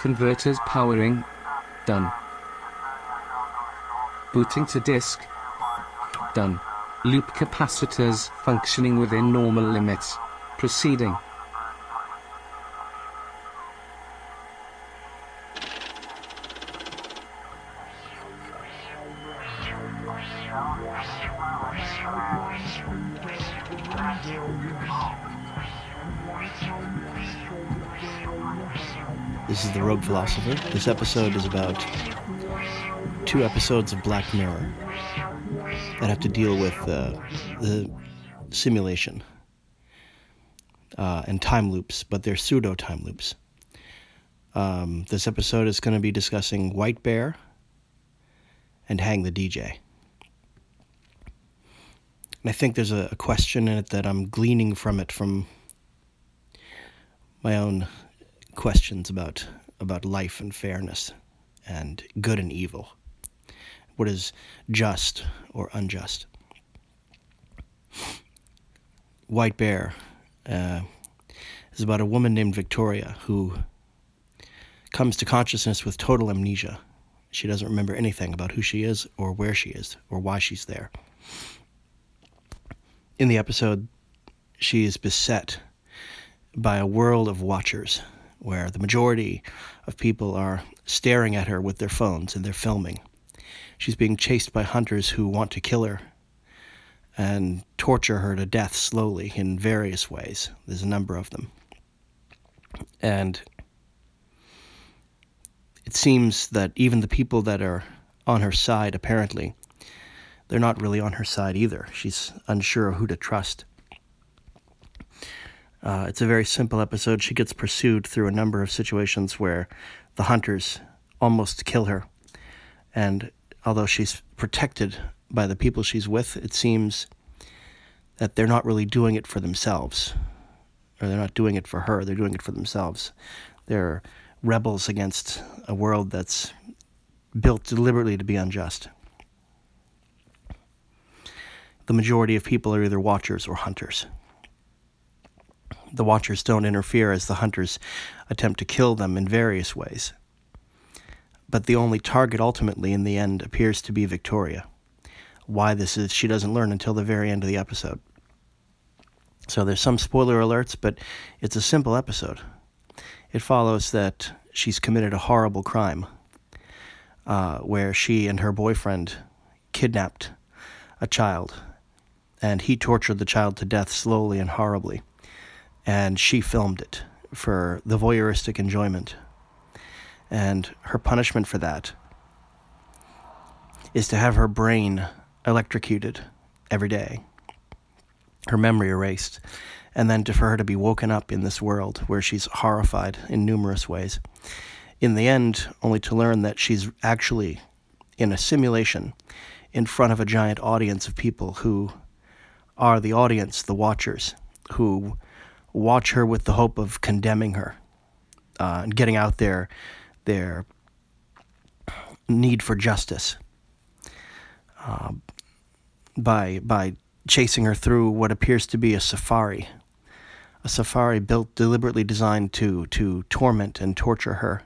Converters powering. Done. Booting to disk. Done. Loop capacitors functioning within normal limits. Proceeding. Philosopher. This episode is about two episodes of Black Mirror that have to deal with uh, the simulation uh, and time loops, but they're pseudo time loops. Um, this episode is going to be discussing White Bear and Hang the DJ. And I think there's a, a question in it that I'm gleaning from it from my own questions about about life and fairness and good and evil. What is just or unjust? White Bear uh, is about a woman named Victoria who comes to consciousness with total amnesia. She doesn't remember anything about who she is or where she is or why she's there. In the episode, she is beset by a world of watchers where the majority of people are staring at her with their phones and they're filming. She's being chased by hunters who want to kill her and torture her to death slowly in various ways. There's a number of them. And it seems that even the people that are on her side, apparently, they're not really on her side either. She's unsure who to trust. Uh, it's a very simple episode. She gets pursued through a number of situations where the hunters almost kill her. And although she's protected by the people she's with, it seems that they're not really doing it for themselves. Or they're not doing it for her, they're doing it for themselves. They're rebels against a world that's built deliberately to be unjust. The majority of people are either watchers or hunters the watchers don't interfere as the hunters attempt to kill them in various ways. But the only target ultimately in the end appears to be Victoria. Why this is, she doesn't learn until the very end of the episode. So there's some spoiler alerts, but it's a simple episode. It follows that she's committed a horrible crime uh, where she and her boyfriend kidnapped a child, and he tortured the child to death slowly and horribly and she filmed it for the voyeuristic enjoyment. And her punishment for that is to have her brain electrocuted every day, her memory erased, and then to, for her to be woken up in this world where she's horrified in numerous ways. In the end, only to learn that she's actually in a simulation in front of a giant audience of people who are the audience, the watchers, who watch her with the hope of condemning her uh, and getting out their their need for justice uh, by by chasing her through what appears to be a safari, a safari built deliberately designed to to torment and torture her.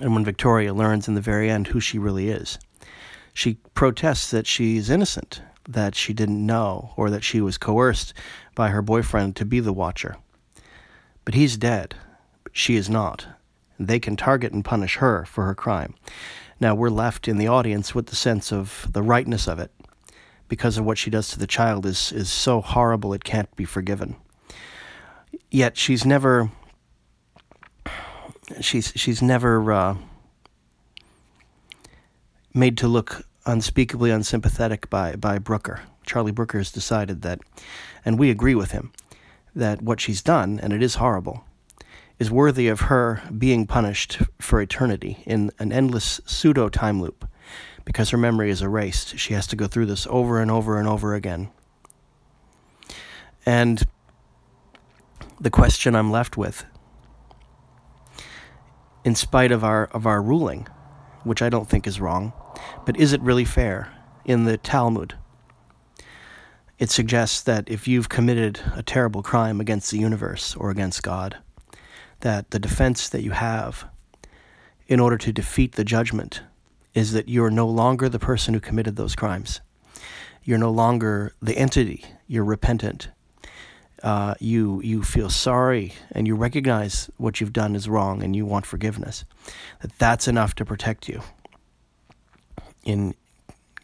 And when Victoria learns in the very end who she really is, she protests that she's innocent that she didn't know or that she was coerced by her boyfriend to be the watcher. But he's dead. She is not. They can target and punish her for her crime. Now we're left in the audience with the sense of the rightness of it because of what she does to the child is, is so horrible it can't be forgiven. Yet she's never she's she's never uh, made to look unspeakably unsympathetic by, by Brooker. Charlie Brooker has decided that, and we agree with him, that what she's done, and it is horrible, is worthy of her being punished for eternity in an endless pseudo time loop because her memory is erased. She has to go through this over and over and over again. And the question I'm left with, in spite of our, of our ruling, which I don't think is wrong, but is it really fair? In the Talmud, it suggests that if you've committed a terrible crime against the universe or against God, that the defense that you have in order to defeat the judgment is that you're no longer the person who committed those crimes. You're no longer the entity. You're repentant. Uh, you you feel sorry and you recognize what you've done is wrong and you want forgiveness. That that's enough to protect you. In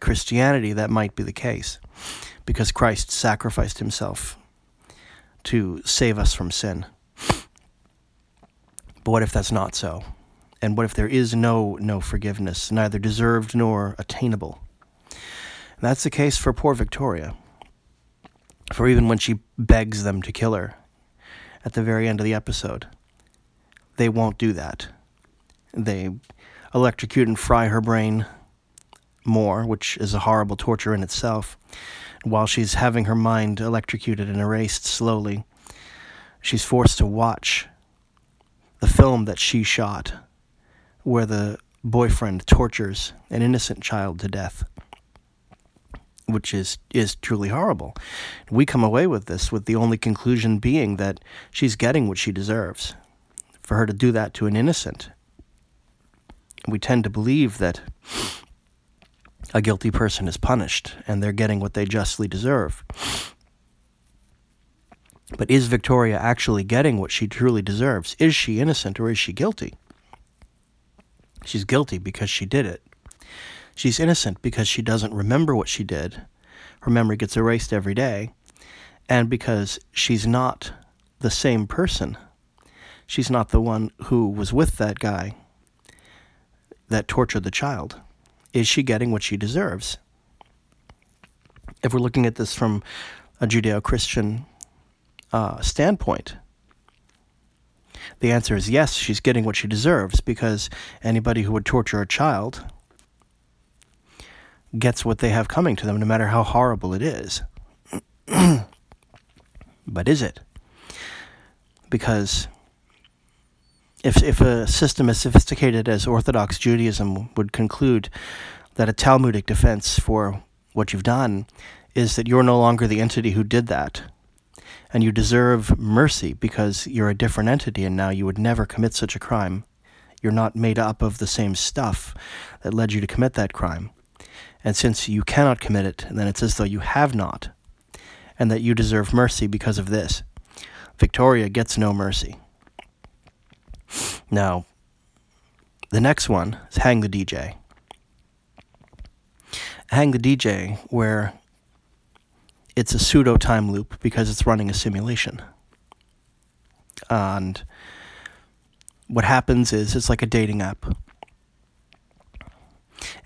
Christianity, that might be the case, because Christ sacrificed himself to save us from sin. But what if that's not so? And what if there is no no forgiveness, neither deserved nor attainable? And that's the case for poor Victoria. For even when she begs them to kill her at the very end of the episode, they won't do that. They electrocute and fry her brain more, which is a horrible torture in itself. While she's having her mind electrocuted and erased slowly, she's forced to watch the film that she shot where the boyfriend tortures an innocent child to death which is is truly horrible. We come away with this with the only conclusion being that she's getting what she deserves. For her to do that to an innocent. We tend to believe that a guilty person is punished and they're getting what they justly deserve. But is Victoria actually getting what she truly deserves? Is she innocent or is she guilty? She's guilty because she did it. She's innocent because she doesn't remember what she did. Her memory gets erased every day. And because she's not the same person. She's not the one who was with that guy that tortured the child. Is she getting what she deserves? If we're looking at this from a Judeo Christian uh, standpoint, the answer is yes, she's getting what she deserves because anybody who would torture a child gets what they have coming to them, no matter how horrible it is. but is it? Because if, if a system as sophisticated as Orthodox Judaism would conclude that a Talmudic defense for what you've done is that you're no longer the entity who did that, and you deserve mercy because you're a different entity and now you would never commit such a crime. You're not made up of the same stuff that led you to commit that crime. And since you cannot commit it, then it's as though you have not, and that you deserve mercy because of this. Victoria gets no mercy. Now, the next one is Hang the DJ. Hang the DJ, where it's a pseudo time loop because it's running a simulation. And what happens is it's like a dating app.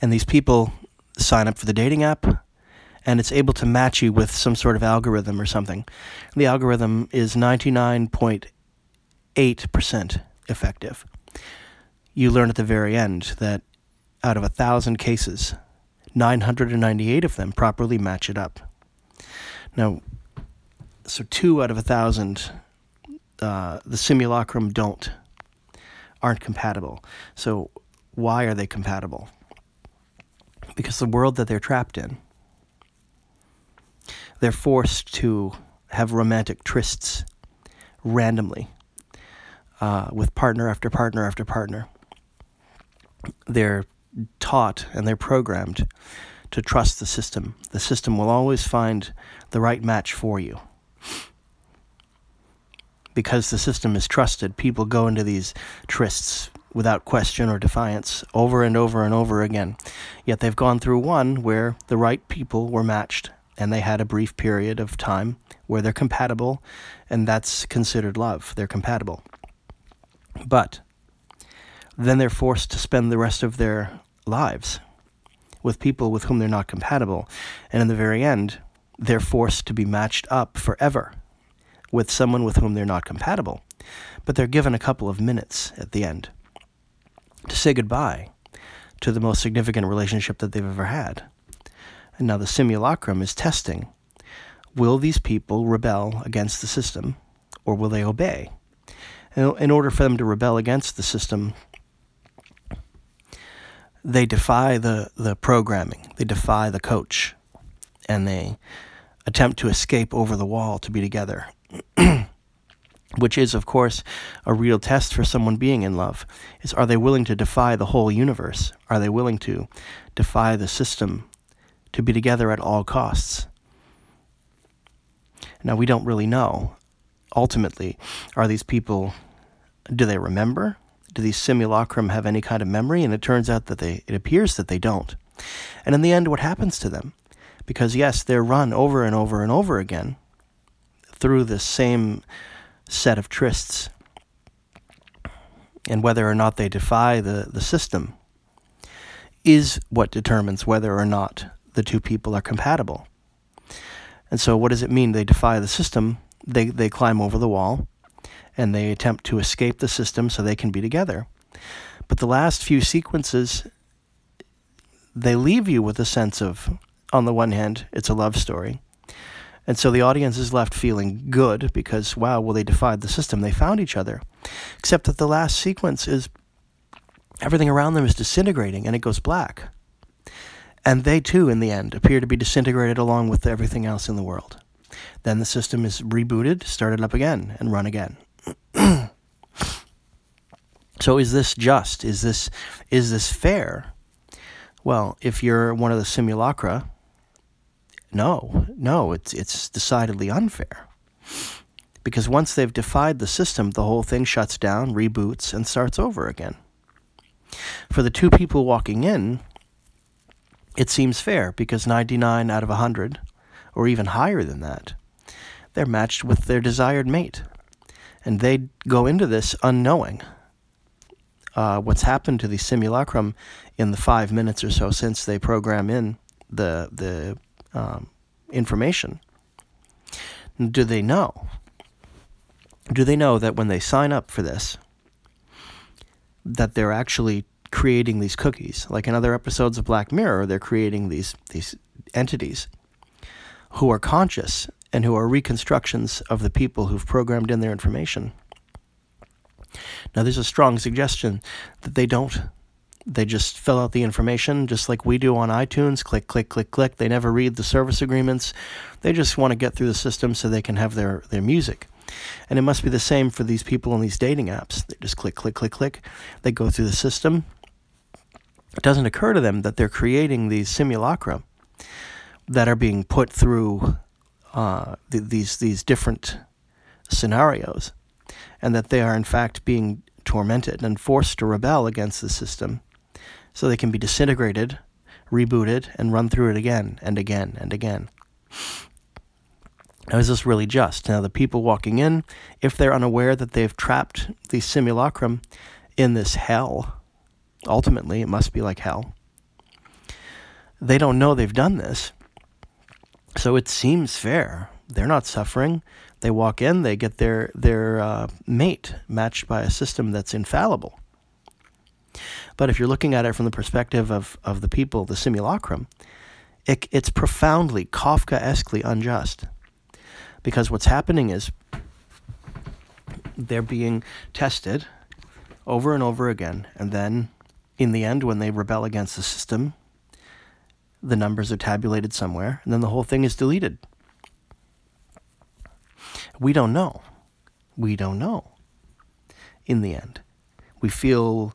And these people sign up for the dating app and it's able to match you with some sort of algorithm or something. The algorithm is 99.8% effective. You learn at the very end that out of a thousand cases, 998 of them properly match it up. Now, so two out of a thousand, uh, the simulacrum don't, aren't compatible. So why are they compatible? Because the world that they're trapped in, they're forced to have romantic trysts randomly uh, with partner after partner after partner. They're taught and they're programmed to trust the system. The system will always find the right match for you. Because the system is trusted, people go into these trysts without question or defiance over and over and over again. Yet they've gone through one where the right people were matched and they had a brief period of time where they're compatible, and that's considered love. They're compatible. But then they're forced to spend the rest of their lives with people with whom they're not compatible. And in the very end, they're forced to be matched up forever with someone with whom they're not compatible. But they're given a couple of minutes at the end to say goodbye to the most significant relationship that they've ever had. And now the simulacrum is testing will these people rebel against the system or will they obey? In order for them to rebel against the system, they defy the, the programming, they defy the coach, and they attempt to escape over the wall to be together. which is, of course, a real test for someone being in love, is are they willing to defy the whole universe? Are they willing to defy the system to be together at all costs? Now, we don't really know. Ultimately, are these people, do they remember? Do these simulacrum have any kind of memory? And it turns out that they, it appears that they don't. And in the end, what happens to them? Because, yes, they're run over and over and over again through the same set of trysts. And whether or not they defy the, the system is what determines whether or not the two people are compatible. And so, what does it mean? They defy the system, they, they climb over the wall, and they attempt to escape the system so they can be together. But the last few sequences, they leave you with a sense of, on the one hand, it's a love story. And so the audience is left feeling good because, wow, well, they defied the system. They found each other. Except that the last sequence is everything around them is disintegrating and it goes black. And they too, in the end, appear to be disintegrated along with everything else in the world. Then the system is rebooted, started up again, and run again. so is this just? Is this is this fair? Well, if you're one of the simulacra, no, no, it's it's decidedly unfair. Because once they've defied the system, the whole thing shuts down, reboots, and starts over again. For the two people walking in, it seems fair because 99 out of 100, or even higher than that, they're matched with their desired mate. And they go into this unknowing uh, what's happened to the simulacrum in the five minutes or so since they program in the, the um, information. Do they know? Do they know that when they sign up for this, that they're actually creating these cookies. Like in other episodes of Black Mirror, they're creating these these entities who are conscious and who are reconstructions of the people who've programmed in their information. Now, there's a strong suggestion that they don't. They just fill out the information just like we do on iTunes click, click, click, click. They never read the service agreements. They just want to get through the system so they can have their, their music. And it must be the same for these people on these dating apps. They just click, click, click, click. They go through the system it doesn't occur to them that they're creating these simulacra that are being put through uh, th- these these different scenarios, and that they are in fact being tormented and forced to rebel against the system, so they can be disintegrated, rebooted, and run through it again and again and again. Now, is this really just? Now, the people walking in, if they're unaware that they've trapped the simulacrum in this hell Ultimately, it must be like hell. They don't know they've done this. So it seems fair. They're not suffering. They walk in, they get their, their uh, mate matched by a system that's infallible. But if you're looking at it from the perspective of, of the people, the simulacrum, it, it's profoundly Kafkaesquely unjust. Because what's happening is they're being tested over and over again, and then in the end, when they rebel against the system, the numbers are tabulated somewhere, and then the whole thing is deleted. We don't know. We don't know. In the end, we feel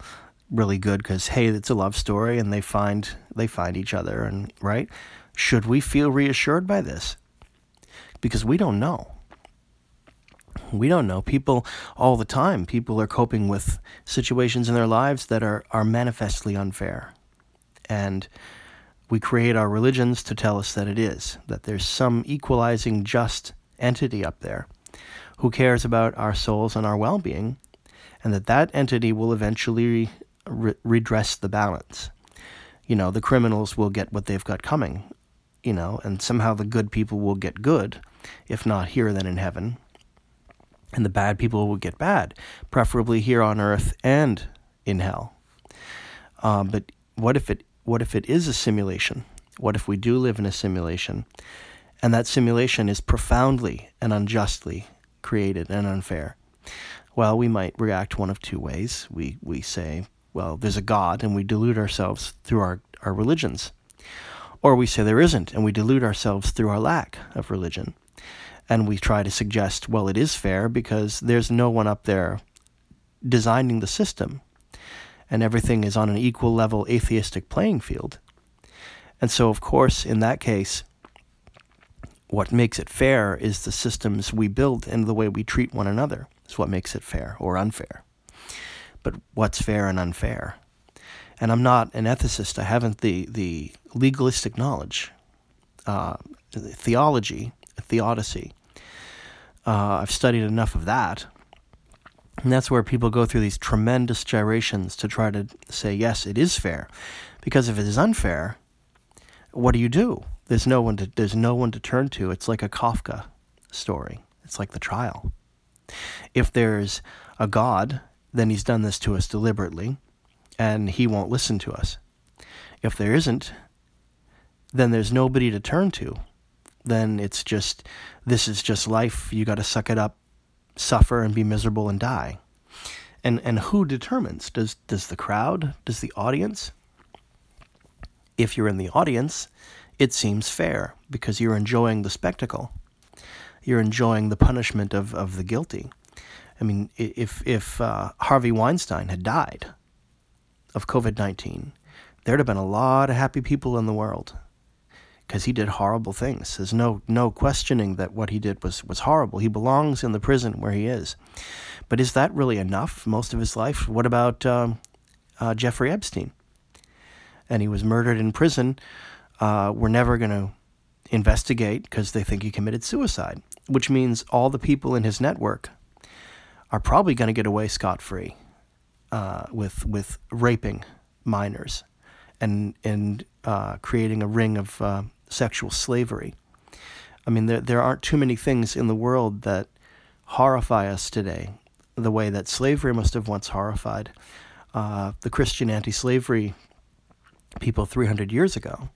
really good because hey, it's a love story, and they find they find each other, and right? Should we feel reassured by this? Because we don't know we don't know. People all the time, people are coping with situations in their lives that are, are manifestly unfair. And we create our religions to tell us that it is, that there's some equalizing, just entity up there who cares about our souls and our well being, and that that entity will eventually re- redress the balance. You know, the criminals will get what they've got coming, you know, and somehow the good people will get good, if not here, then in heaven and the bad people will get bad, preferably here on earth and in hell. Um, but what if it what if it is a simulation? What if we do live in a simulation, and that simulation is profoundly and unjustly created and unfair? Well, we might react one of two ways. We we say, well, there's a God, and we delude ourselves through our, our religions. Or we say there isn't, and we delude ourselves through our lack of religion. And we try to suggest, well, it is fair because there's no one up there designing the system, and everything is on an equal level atheistic playing field. And so, of course, in that case, what makes it fair is the systems we build and the way we treat one another. Is what makes it fair or unfair. But what's fair and unfair? And I'm not an ethicist. I haven't the, the legalistic knowledge, uh, theology, theodicy. Uh, I've studied enough of that. And that's where people go through these tremendous gyrations to try to say, yes, it is fair. Because if it is unfair, what do you do? There's no one to there's no one to turn to. It's like a Kafka story. It's like the trial. If there's a God, then he's done this to us deliberately, and he won't listen to us. If there isn't, then there's nobody to turn to. Then it's just this is just life. You got to suck it up, suffer and be miserable and die. And and who determines? Does does the crowd? Does the audience? If you're in the audience, it seems fair because you're enjoying the spectacle. You're enjoying the punishment of, of the guilty. I mean, if, if uh, Harvey Weinstein had died of COVID 19, there'd have been a lot of happy people in the world because he did horrible things. There's no, no questioning that what he did was, was horrible. He belongs in the prison where he is. But is that really enough most of his life? What about um, uh, Jeffrey Epstein? And he was murdered in prison uh, we're never going to investigate because they think he committed suicide, which means all the people in his network are probably going to get away scot free uh, with with raping minors and and uh, creating a ring of uh, sexual slavery. I mean, there there aren't too many things in the world that horrify us today, the way that slavery must have once horrified uh, the Christian anti-slavery people 300 years ago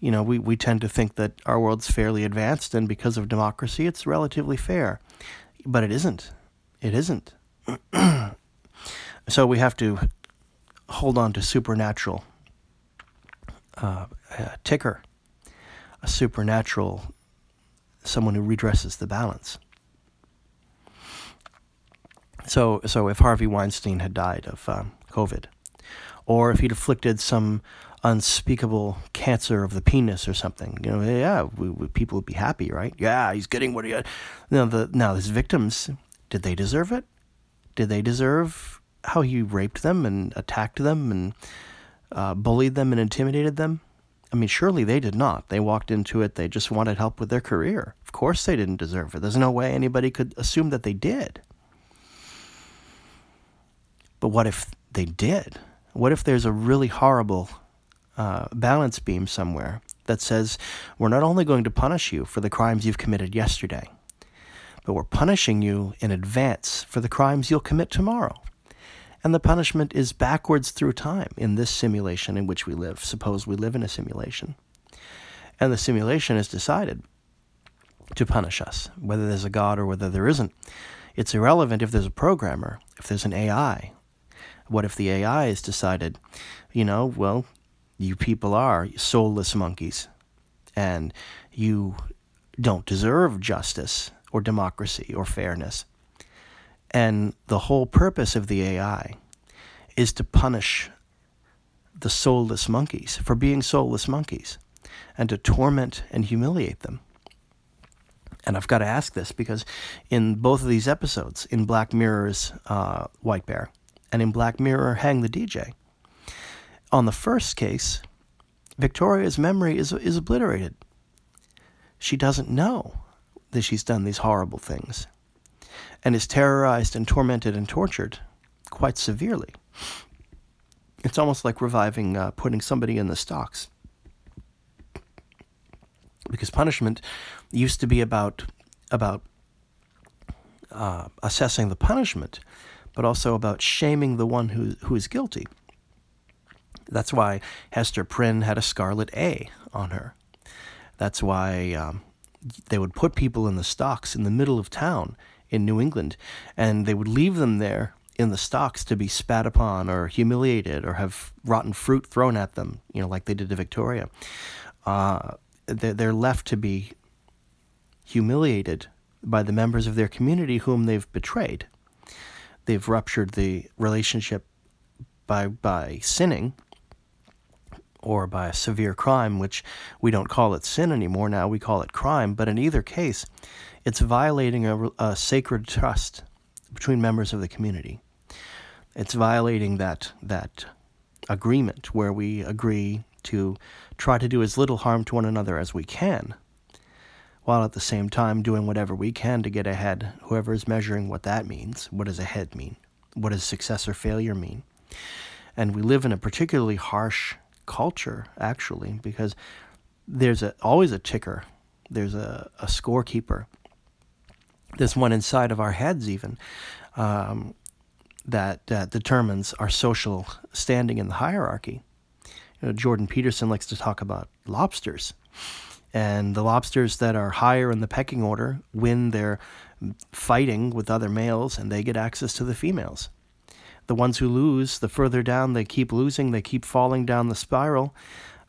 you know, we, we tend to think that our world's fairly advanced, and because of democracy, it's relatively fair. But it isn't. It isn't. so we have to hold on to supernatural uh, a ticker, a supernatural, someone who redresses the balance. So, so if Harvey Weinstein had died of um, COVID, or if he'd afflicted some unspeakable cancer of the penis or something. You know, yeah, we, we, people would be happy, right? Yeah, he's getting what he got. Now, the now his victims, did they deserve it? Did they deserve how he raped them and attacked them and uh, bullied them and intimidated them? I mean, surely they did not. They walked into it. They just wanted help with their career. Of course, they didn't deserve it. There's no way anybody could assume that they did. But what if they did? What if there's a really horrible uh, balance beam somewhere that says we're not only going to punish you for the crimes you've committed yesterday, but we're punishing you in advance for the crimes you'll commit tomorrow. And the punishment is backwards through time in this simulation in which we live. Suppose we live in a simulation. And the simulation has decided to punish us, whether there's a God or whether there isn't. It's irrelevant if there's a programmer, if there's an AI. What if the AI has decided, you know, well, you people are soulless monkeys, and you don't deserve justice or democracy or fairness. And the whole purpose of the AI is to punish the soulless monkeys for being soulless monkeys and to torment and humiliate them. And I've got to ask this because in both of these episodes, in Black Mirror's uh, White Bear and in Black Mirror Hang the DJ, on the first case, Victoria's memory is, is obliterated. She doesn't know that she's done these horrible things and is terrorized and tormented and tortured quite severely. It's almost like reviving, uh, putting somebody in the stocks. Because punishment used to be about, about uh, assessing the punishment, but also about shaming the one who, who is guilty. That's why Hester Prynne had a scarlet A on her. That's why um, they would put people in the stocks in the middle of town in New England, and they would leave them there in the stocks to be spat upon or humiliated or have rotten fruit thrown at them, you know, like they did to Victoria. Uh, they're, left to be humiliated by the members of their community whom they've betrayed. They've ruptured the relationship by by sinning or by a severe crime, which we don't call it sin anymore now, we call it crime. But in either case, it's violating a, a sacred trust between members of the community. It's violating that that agreement where we agree to try to do as little harm to one another as we can, while at the same time doing whatever we can to get ahead, whoever is measuring what that means. What does ahead mean? What does success or failure mean? And we live in a particularly harsh culture, actually, because there's a, always a ticker, there's a, a scorekeeper. There's one inside of our heads, even, um, that, that determines our social standing in the hierarchy. You know, Jordan Peterson likes to talk about lobsters. And the lobsters that are higher in the pecking order win their fighting with other males and they get access to the females. The ones who lose, the further down they keep losing, they keep falling down the spiral.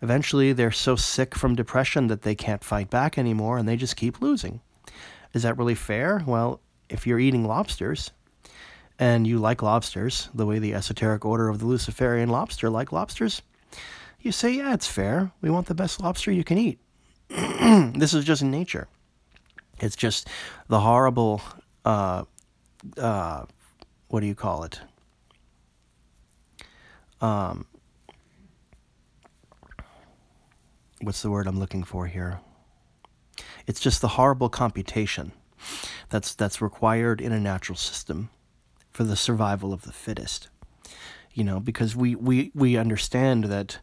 Eventually, they're so sick from depression that they can't fight back anymore and they just keep losing. Is that really fair? Well, if you're eating lobsters and you like lobsters, the way the esoteric order of the Luciferian lobster like lobsters, you say, yeah, it's fair. We want the best lobster you can eat. this is just in nature. It's just the horrible, uh, uh, what do you call it? Um, what's the word I'm looking for here? It's just the horrible computation that's that's required in a natural system for the survival of the fittest. You know, because we, we, we understand that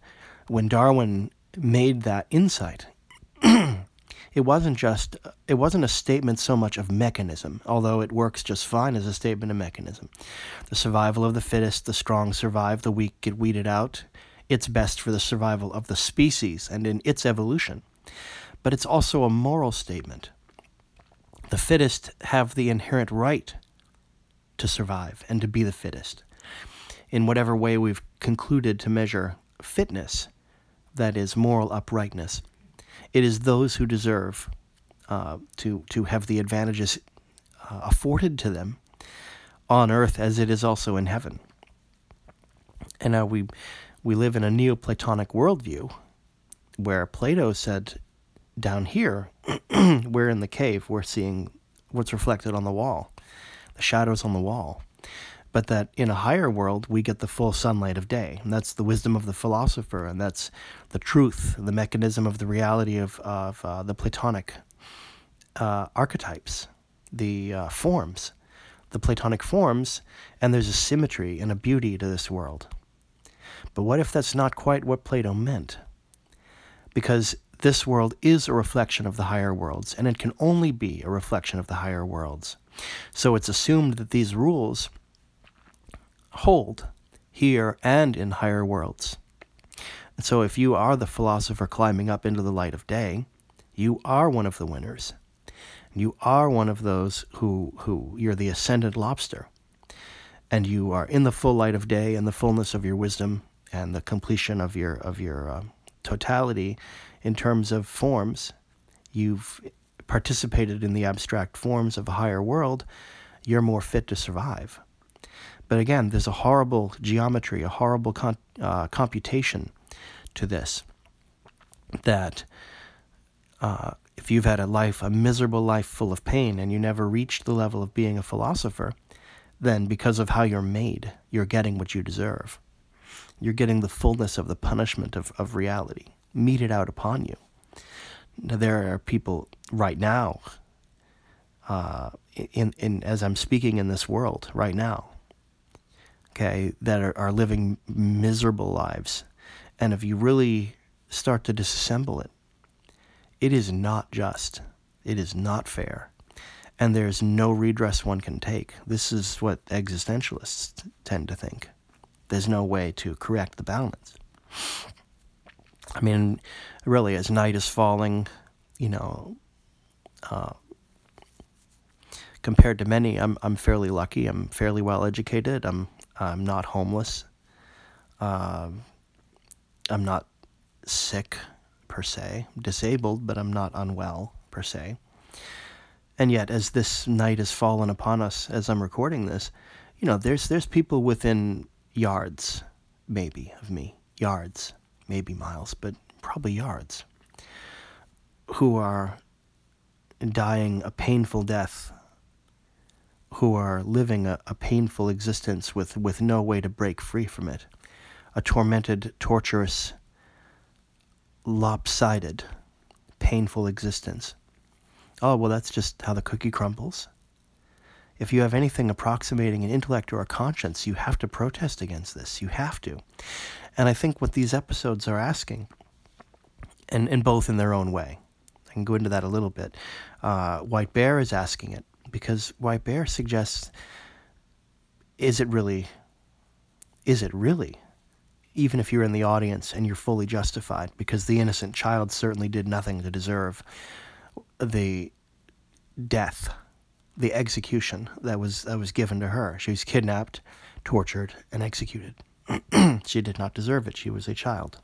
when Darwin made that insight, it wasn't just it wasn't a statement so much of mechanism, although it works just fine as a statement of mechanism. The survival of the fittest, the strong survive, the weak get weeded out. It's best for the survival of the species and in its evolution. But it's also a moral statement. The fittest have the inherent right to survive and to be the fittest. In whatever way we've concluded to measure fitness, that is, moral uprightness, it is those who deserve uh, to, to have the advantages uh, afforded to them on earth as it is also in heaven. And now we, we live in a Neoplatonic worldview where Plato said, down here, we're in the cave, we're seeing what's reflected on the wall, the shadows on the wall but that in a higher world we get the full sunlight of day. And that's the wisdom of the philosopher, and that's the truth, the mechanism of the reality of, of uh, the Platonic uh, archetypes, the uh, forms, the Platonic forms, and there's a symmetry and a beauty to this world. But what if that's not quite what Plato meant? Because this world is a reflection of the higher worlds, and it can only be a reflection of the higher worlds. So it's assumed that these rules hold here and in higher worlds. And so, if you are the philosopher climbing up into the light of day, you are one of the winners. You are one of those who, who you're the ascended lobster. And you are in the full light of day and the fullness of your wisdom and the completion of your, of your uh, totality in terms of forms. You've participated in the abstract forms of a higher world. You're more fit to survive. But again, there's a horrible geometry, a horrible con- uh, computation to this. That uh, if you've had a life, a miserable life full of pain, and you never reached the level of being a philosopher, then because of how you're made, you're getting what you deserve. You're getting the fullness of the punishment of, of reality meted out upon you. Now, there are people right now, uh, in, in, as I'm speaking in this world right now, okay, that are, are living miserable lives. And if you really start to disassemble it, it is not just. It is not fair. And there's no redress one can take. This is what existentialists tend to think. There's no way to correct the balance. I mean, really, as night is falling, you know, uh, compared to many, I'm I'm fairly lucky. I'm fairly well educated. I'm I'm not homeless. Um, I'm not sick per se. I'm disabled, but I'm not unwell per se. And yet, as this night has fallen upon us, as I'm recording this, you know, there's there's people within yards, maybe of me, yards, maybe miles, but probably yards, who are dying a painful death, who are living a, a painful existence with, with no way to break free from it, a tormented, torturous, lopsided, painful existence. Oh, well, that's just how the cookie crumbles. If you have anything approximating an intellect or a conscience, you have to protest against this. You have to. And I think what these episodes are asking, and, and both in their own way, I can go into that a little bit. Uh, White Bear is asking it because White Bear suggests is it really, is it really? Even if you're in the audience and you're fully justified, because the innocent child certainly did nothing to deserve the death, the execution that was that was given to her. She was kidnapped, tortured, and executed. she did not deserve it. She was a child.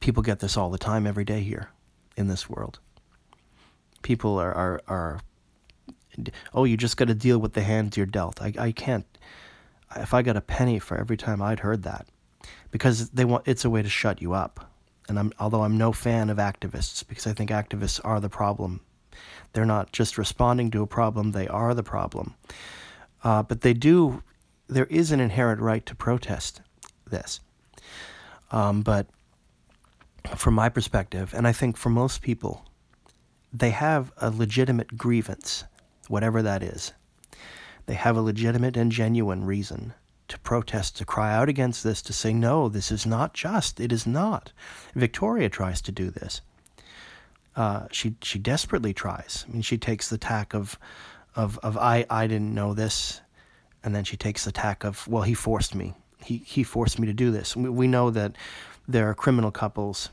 People get this all the time, every day here in this world. People are, are, are oh, you just got to deal with the hands you're dealt. I, I can't, if I got a penny for every time I'd heard that, because they want, it's a way to shut you up. And I'm, although I'm no fan of activists, because I think activists are the problem. They're not just responding to a problem, they are the problem. Uh, but they do there is an inherent right to protest this. Um, but from my perspective, and I think for most people, they have a legitimate grievance, whatever that is. They have a legitimate and genuine reason to protest, to cry out against this, to say, no, this is not just. It is not. Victoria tries to do this. Uh, she she desperately tries. I mean, she takes the tack of, of of I I didn't know this, and then she takes the tack of, well, he forced me. He, he forced me to do this. We, we know that there are criminal couples,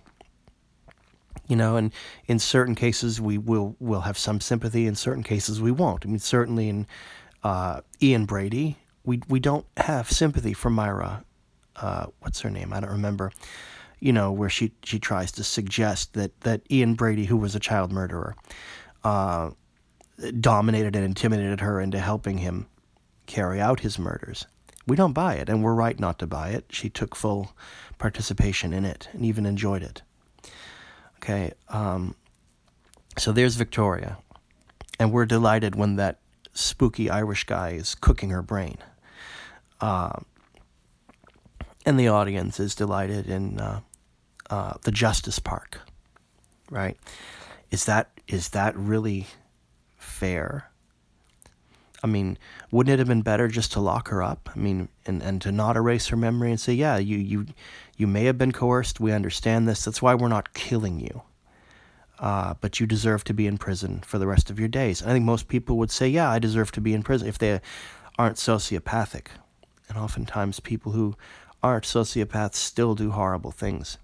you know, and in certain cases we will will have some sympathy. In certain cases we won't. I mean, certainly in uh, Ian Brady, we we don't have sympathy for Myra. Uh, what's her name? I don't remember. You know, where she she tries to suggest that that Ian Brady, who was a child murderer, uh, dominated and intimidated her into helping him carry out his murders. We don't buy it, and we're right not to buy it. She took full participation in it and even enjoyed it. Okay, um, so there's Victoria, and we're delighted when that spooky Irish guy is cooking her brain. Uh, and the audience is delighted in uh, uh, the Justice Park, right? Is that is that really fair? I mean, wouldn't it have been better just to lock her up? I mean, and, and to not erase her memory and say, yeah, you, you, you may have been coerced. We understand this. That's why we're not killing you. Uh, but you deserve to be in prison for the rest of your days. I think most people would say, yeah, I deserve to be in prison if they aren't sociopathic. And oftentimes, people who aren't sociopaths still do horrible things.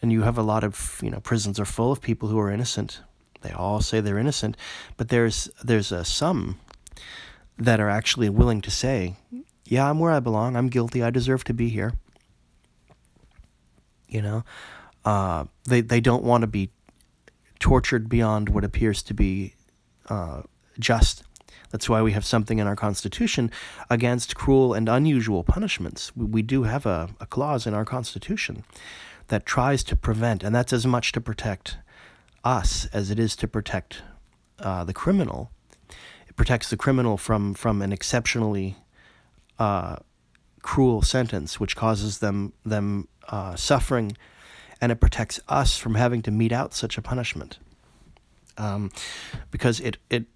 And you have a lot of, you know, prisons are full of people who are innocent. They all say they're innocent, but there's there's some that are actually willing to say, yeah, I'm where I belong. I'm guilty. I deserve to be here. You know, uh, they they don't want to be tortured beyond what appears to be uh, just. That's why we have something in our Constitution against cruel and unusual punishments. We, we do have a, a clause in our Constitution that tries to prevent, and that's as much to protect us as it is to protect uh, the criminal. It protects the criminal from from an exceptionally uh, cruel sentence, which causes them them uh, suffering, and it protects us from having to mete out such a punishment, um, because it it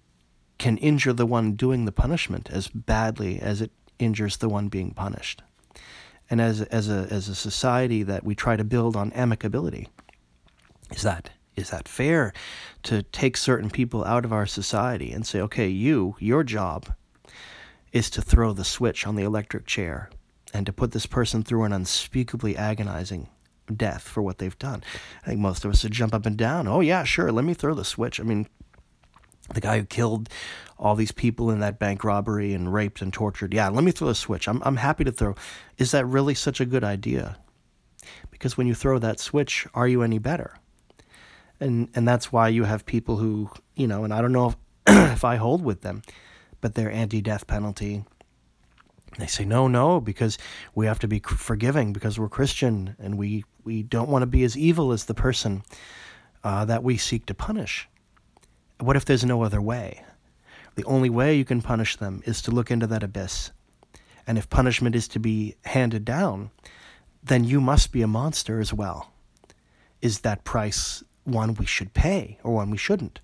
can injure the one doing the punishment as badly as it injures the one being punished, and as as a as a society that we try to build on amicability, is that is that fair to take certain people out of our society and say, okay, you, your job is to throw the switch on the electric chair and to put this person through an unspeakably agonizing death for what they've done. I think most of us would jump up and down. Oh, yeah, sure, let me throw the switch. I mean, the guy who killed all these people in that bank robbery and raped and tortured. Yeah, let me throw a switch. I'm, I'm happy to throw. Is that really such a good idea? Because when you throw that switch, are you any better? and and that's why you have people who you know, and I don't know if, if I hold with them, but they're anti death penalty. They say, no, no, because we have to be forgiving because we're Christian and we, we don't want to be as evil as the person uh, that we seek to punish. What if there's no other way? The only way you can punish them is to look into that abyss. And if punishment is to be handed down, then you must be a monster as well. Is that price one we should pay or one we shouldn't?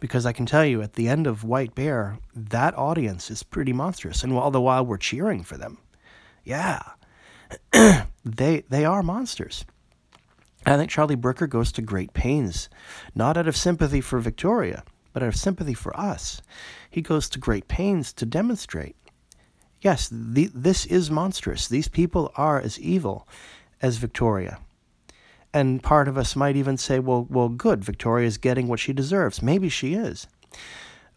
Because I can tell you, at the end of White Bear, that audience is pretty monstrous. And all the while we're cheering for them, yeah, they they are monsters. I think Charlie Brooker goes to great pains, not out of sympathy for Victoria, but out of sympathy for us. He goes to great pains to demonstrate yes, the, this is monstrous. These people are as evil as Victoria. And part of us might even say, well, well, good, Victoria is getting what she deserves. Maybe she is.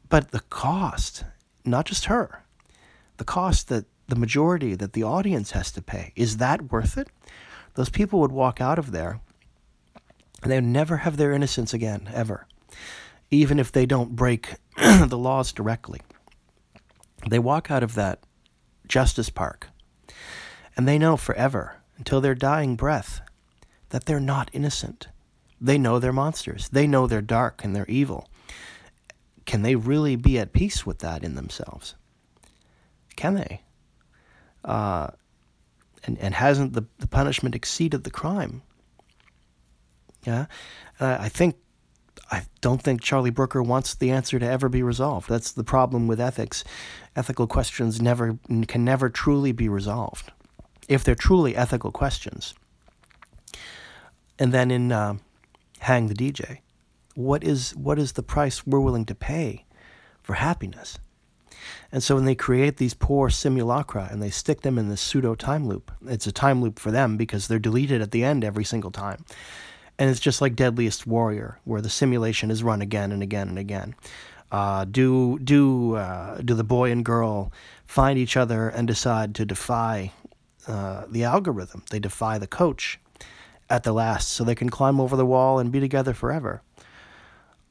But the cost, not just her, the cost that the majority, that the audience has to pay, is that worth it? Those people would walk out of there and they never have their innocence again, ever. Even if they don't break the laws directly. They walk out of that Justice Park and they know forever, until their dying breath, that they're not innocent. They know they're monsters. They know they're dark and they're evil. Can they really be at peace with that in themselves? Can they? Uh, and, and hasn't the, the punishment exceeded the crime? Yeah, uh, I think I don't think Charlie Brooker wants the answer to ever be resolved. That's the problem with ethics. Ethical questions never can never truly be resolved if they're truly ethical questions. And then in uh, Hang the DJ, what is what is the price we're willing to pay for happiness? And so when they create these poor simulacra and they stick them in this pseudo time loop, it's a time loop for them because they're deleted at the end every single time. And it's just like Deadliest Warrior, where the simulation is run again and again and again. Uh, do do uh, do the boy and girl find each other and decide to defy uh, the algorithm? They defy the coach at the last, so they can climb over the wall and be together forever.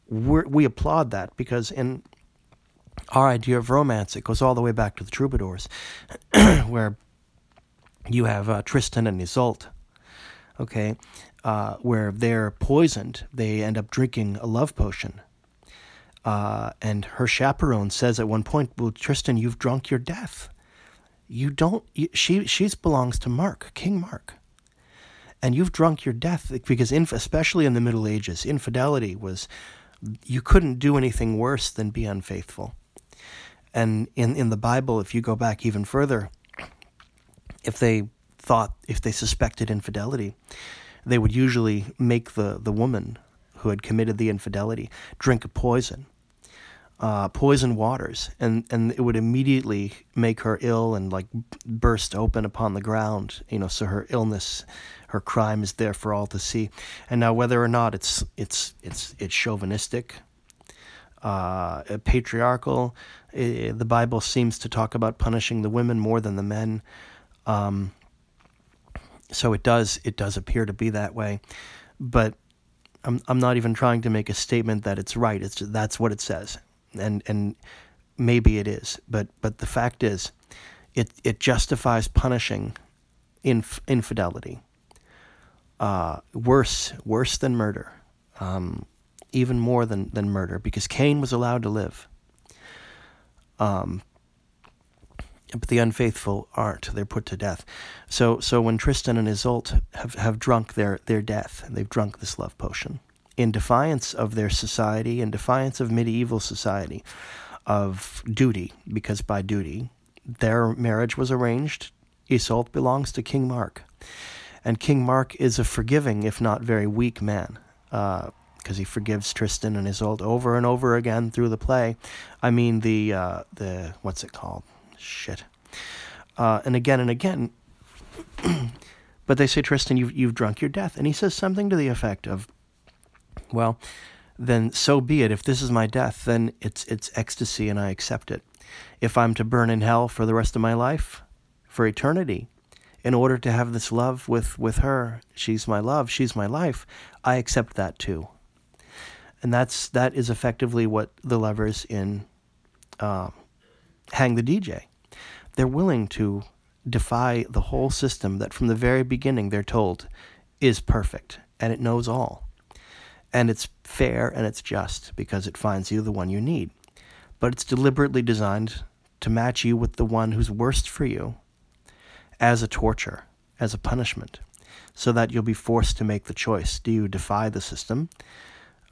We're, we applaud that because in our idea of romance, it goes all the way back to the troubadours, where you have uh, Tristan and Isolde, okay, uh, where they're poisoned. They end up drinking a love potion. Uh, and her chaperone says at one point, "Well, Tristan, you've drunk your death. You don't. You, she she's belongs to Mark, King Mark and you've drunk your death because especially in the middle ages infidelity was you couldn't do anything worse than be unfaithful and in, in the bible if you go back even further if they thought if they suspected infidelity they would usually make the, the woman who had committed the infidelity drink a poison uh, poison waters, and, and it would immediately make her ill and like burst open upon the ground. You know, so her illness, her crime is there for all to see. And now, whether or not it's it's it's it's chauvinistic, uh, patriarchal, it, the Bible seems to talk about punishing the women more than the men. Um, so it does it does appear to be that way, but I'm I'm not even trying to make a statement that it's right. It's just, that's what it says and and maybe it is, but but the fact is, it it justifies punishing inf- infidelity. Uh, worse worse than murder, um, even more than than murder, because Cain was allowed to live. Um, but the unfaithful aren't; they're put to death. So so when Tristan and Isolde have have drunk their their death, they've drunk this love potion in defiance of their society, in defiance of medieval society, of duty, because by duty, their marriage was arranged. Isolde belongs to King Mark. And King Mark is a forgiving, if not very weak man, because uh, he forgives Tristan and Isolde over and over again through the play. I mean, the, uh, the what's it called? Shit. Uh, and again and again. but they say, Tristan, you've, you've drunk your death. And he says something to the effect of, well, then so be it. If this is my death, then it's it's ecstasy and I accept it. If I'm to burn in hell for the rest of my life, for eternity, in order to have this love with, with her, she's my love, she's my life, I accept that too. and that's that is effectively what the lovers in uh, Hang the DJ. They're willing to defy the whole system that from the very beginning they're told is perfect and it knows all. And it's fair and it's just because it finds you the one you need. But it's deliberately designed to match you with the one who's worst for you as a torture, as a punishment, so that you'll be forced to make the choice. Do you defy the system?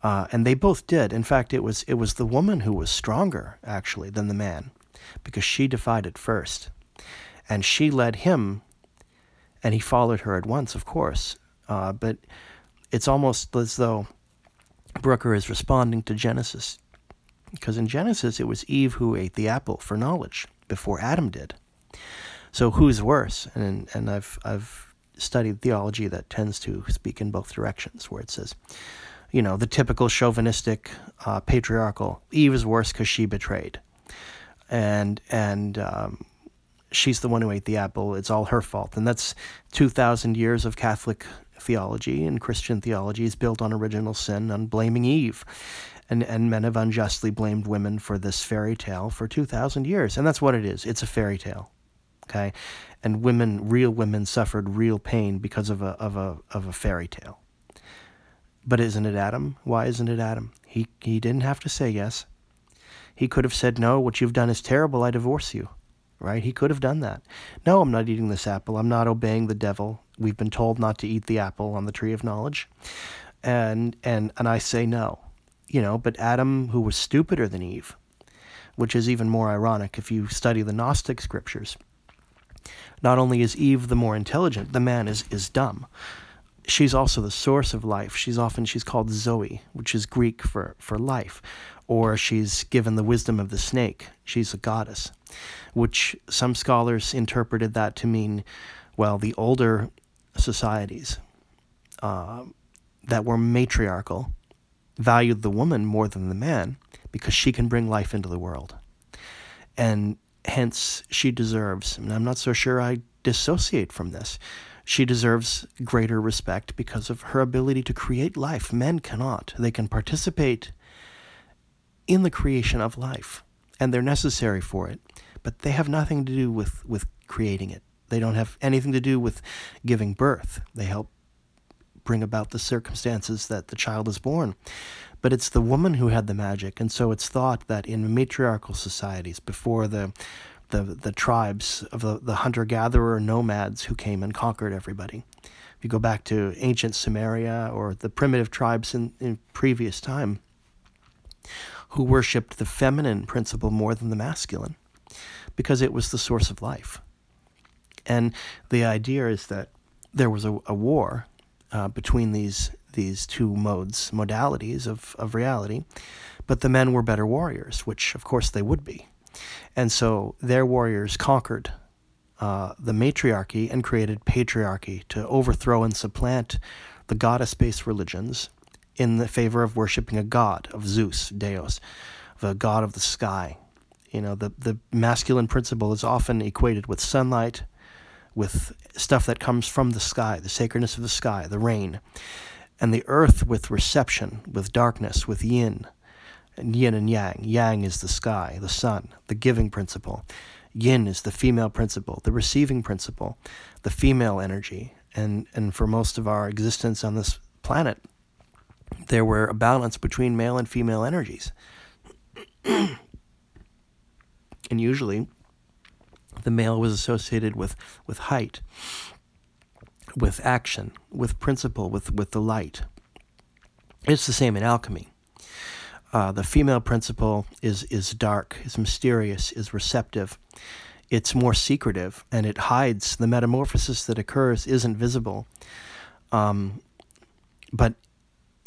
Uh, and they both did. In fact, it was it was the woman who was stronger actually than the man, because she defied it first, and she led him, and he followed her at once, of course. Uh, but it's almost as though Brooker is responding to Genesis, because in Genesis it was Eve who ate the apple for knowledge before Adam did. So who's worse? And and I've I've studied theology that tends to speak in both directions, where it says you know, the typical chauvinistic, uh, patriarchal. Eve is worse because she betrayed, and and um, she's the one who ate the apple. It's all her fault, and that's two thousand years of Catholic theology and Christian theology is built on original sin, on blaming Eve, and and men have unjustly blamed women for this fairy tale for two thousand years, and that's what it is. It's a fairy tale, okay, and women, real women, suffered real pain because of a of a of a fairy tale. But isn't it Adam? Why isn't it Adam? He, he didn't have to say yes. He could have said, No, what you've done is terrible. I divorce you. Right? He could have done that. No, I'm not eating this apple. I'm not obeying the devil. We've been told not to eat the apple on the tree of knowledge. And, and, and I say no. You know, but Adam, who was stupider than Eve, which is even more ironic if you study the Gnostic scriptures, not only is Eve the more intelligent, the man is, is dumb she's also the source of life. She's often she's called Zoe, which is Greek for, for life, or she's given the wisdom of the snake. She's a goddess, which some scholars interpreted that to mean, well, the older societies uh, that were matriarchal valued the woman more than the man because she can bring life into the world. And hence she deserves, and I'm not so sure I dissociate from this she deserves greater respect because of her ability to create life. Men cannot. They can participate in the creation of life, and they're necessary for it, but they have nothing to do with, with creating it. They don't have anything to do with giving birth. They help bring about the circumstances that the child is born. But it's the woman who had the magic, and so it's thought that in matriarchal societies, before the the, the tribes of the, the hunter gatherer nomads who came and conquered everybody. If you go back to ancient Samaria or the primitive tribes in, in previous time, who worshipped the feminine principle more than the masculine because it was the source of life. And the idea is that there was a, a war uh, between these these two modes, modalities of, of reality, but the men were better warriors, which of course they would be. And so their warriors conquered uh, the matriarchy and created patriarchy to overthrow and supplant the goddess based religions in the favor of worshiping a god, of Zeus, Deus, the god of the sky. You know, the, the masculine principle is often equated with sunlight, with stuff that comes from the sky, the sacredness of the sky, the rain, and the earth with reception, with darkness, with yin, and yin and yang. Yang is the sky, the sun, the giving principle. Yin is the female principle, the receiving principle, the female energy. And, and for most of our existence on this planet, there were a balance between male and female energies. and usually, the male was associated with, with height, with action, with principle, with, with the light. It's the same in alchemy. Uh, the female principle is is dark, is mysterious, is receptive. It's more secretive, and it hides the metamorphosis that occurs isn't visible. Um, but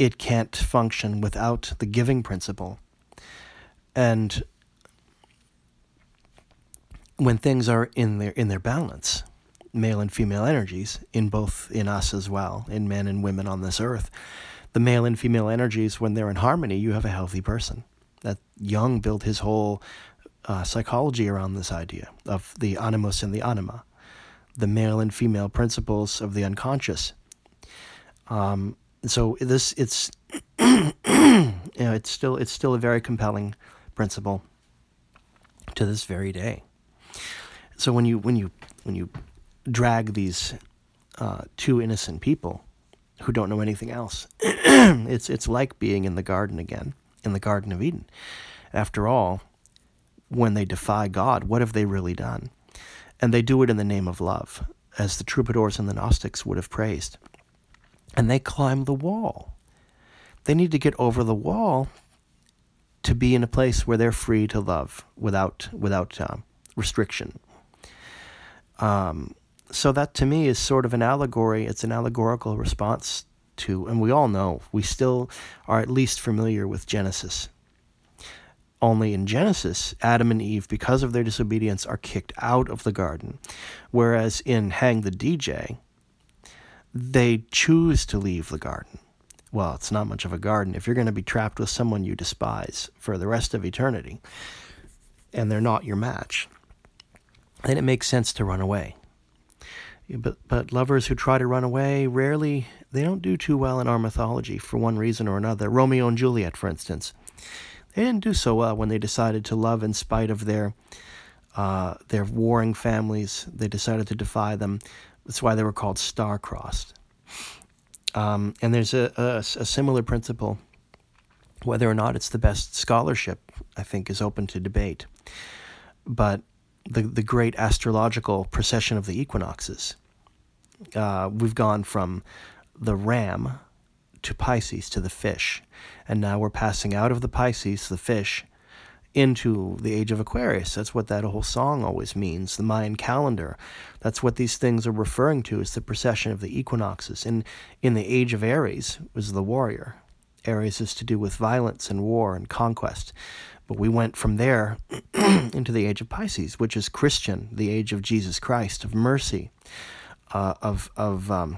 it can't function without the giving principle. And when things are in their in their balance, male and female energies in both in us as well, in men and women on this earth, the male and female energies, when they're in harmony, you have a healthy person. That Jung built his whole uh, psychology around this idea of the animus and the anima, the male and female principles of the unconscious. Um, so this it's you know, it's still it's still a very compelling principle to this very day. So when you when you when you drag these uh, two innocent people who don't know anything else, it's it's like being in the garden again, in the Garden of Eden. After all, when they defy God, what have they really done? And they do it in the name of love, as the troubadours and the Gnostics would have praised. And they climb the wall. They need to get over the wall to be in a place where they're free to love without without uh, restriction. Um, so that to me is sort of an allegory. It's an allegorical response to, and we all know we still are at least familiar with Genesis. Only in Genesis, Adam and Eve, because of their disobedience, are kicked out of the garden, whereas in Hang the DJ, they choose to leave the garden well, it's not much of a garden. If you're going to be trapped with someone you despise for the rest of eternity, and they're not your match, then it makes sense to run away. But, but lovers who try to run away rarely, they don't do too well in our mythology for one reason or another. Romeo and Juliet, for instance, they didn't do so well when they decided to love in spite of their, uh, their warring families. They decided to defy them. That's why they were called star-crossed. Um, and there's a, a, a, similar principle. Whether or not it's the best scholarship, I think, is open to debate. But the, the great astrological precession of the equinoxes, uh, we've gone from the ram to Pisces to the fish. And now we're passing out of the Pisces, the fish, into the age of Aquarius. That's what that whole song always means, the Mayan calendar. That's what these things are referring to is the precession of the equinoxes. And in the age of Aries was the warrior. Aries is to do with violence and war and conquest. But we went from there into the age of Pisces, which is Christian, the age of Jesus Christ, of mercy, uh, of, of um,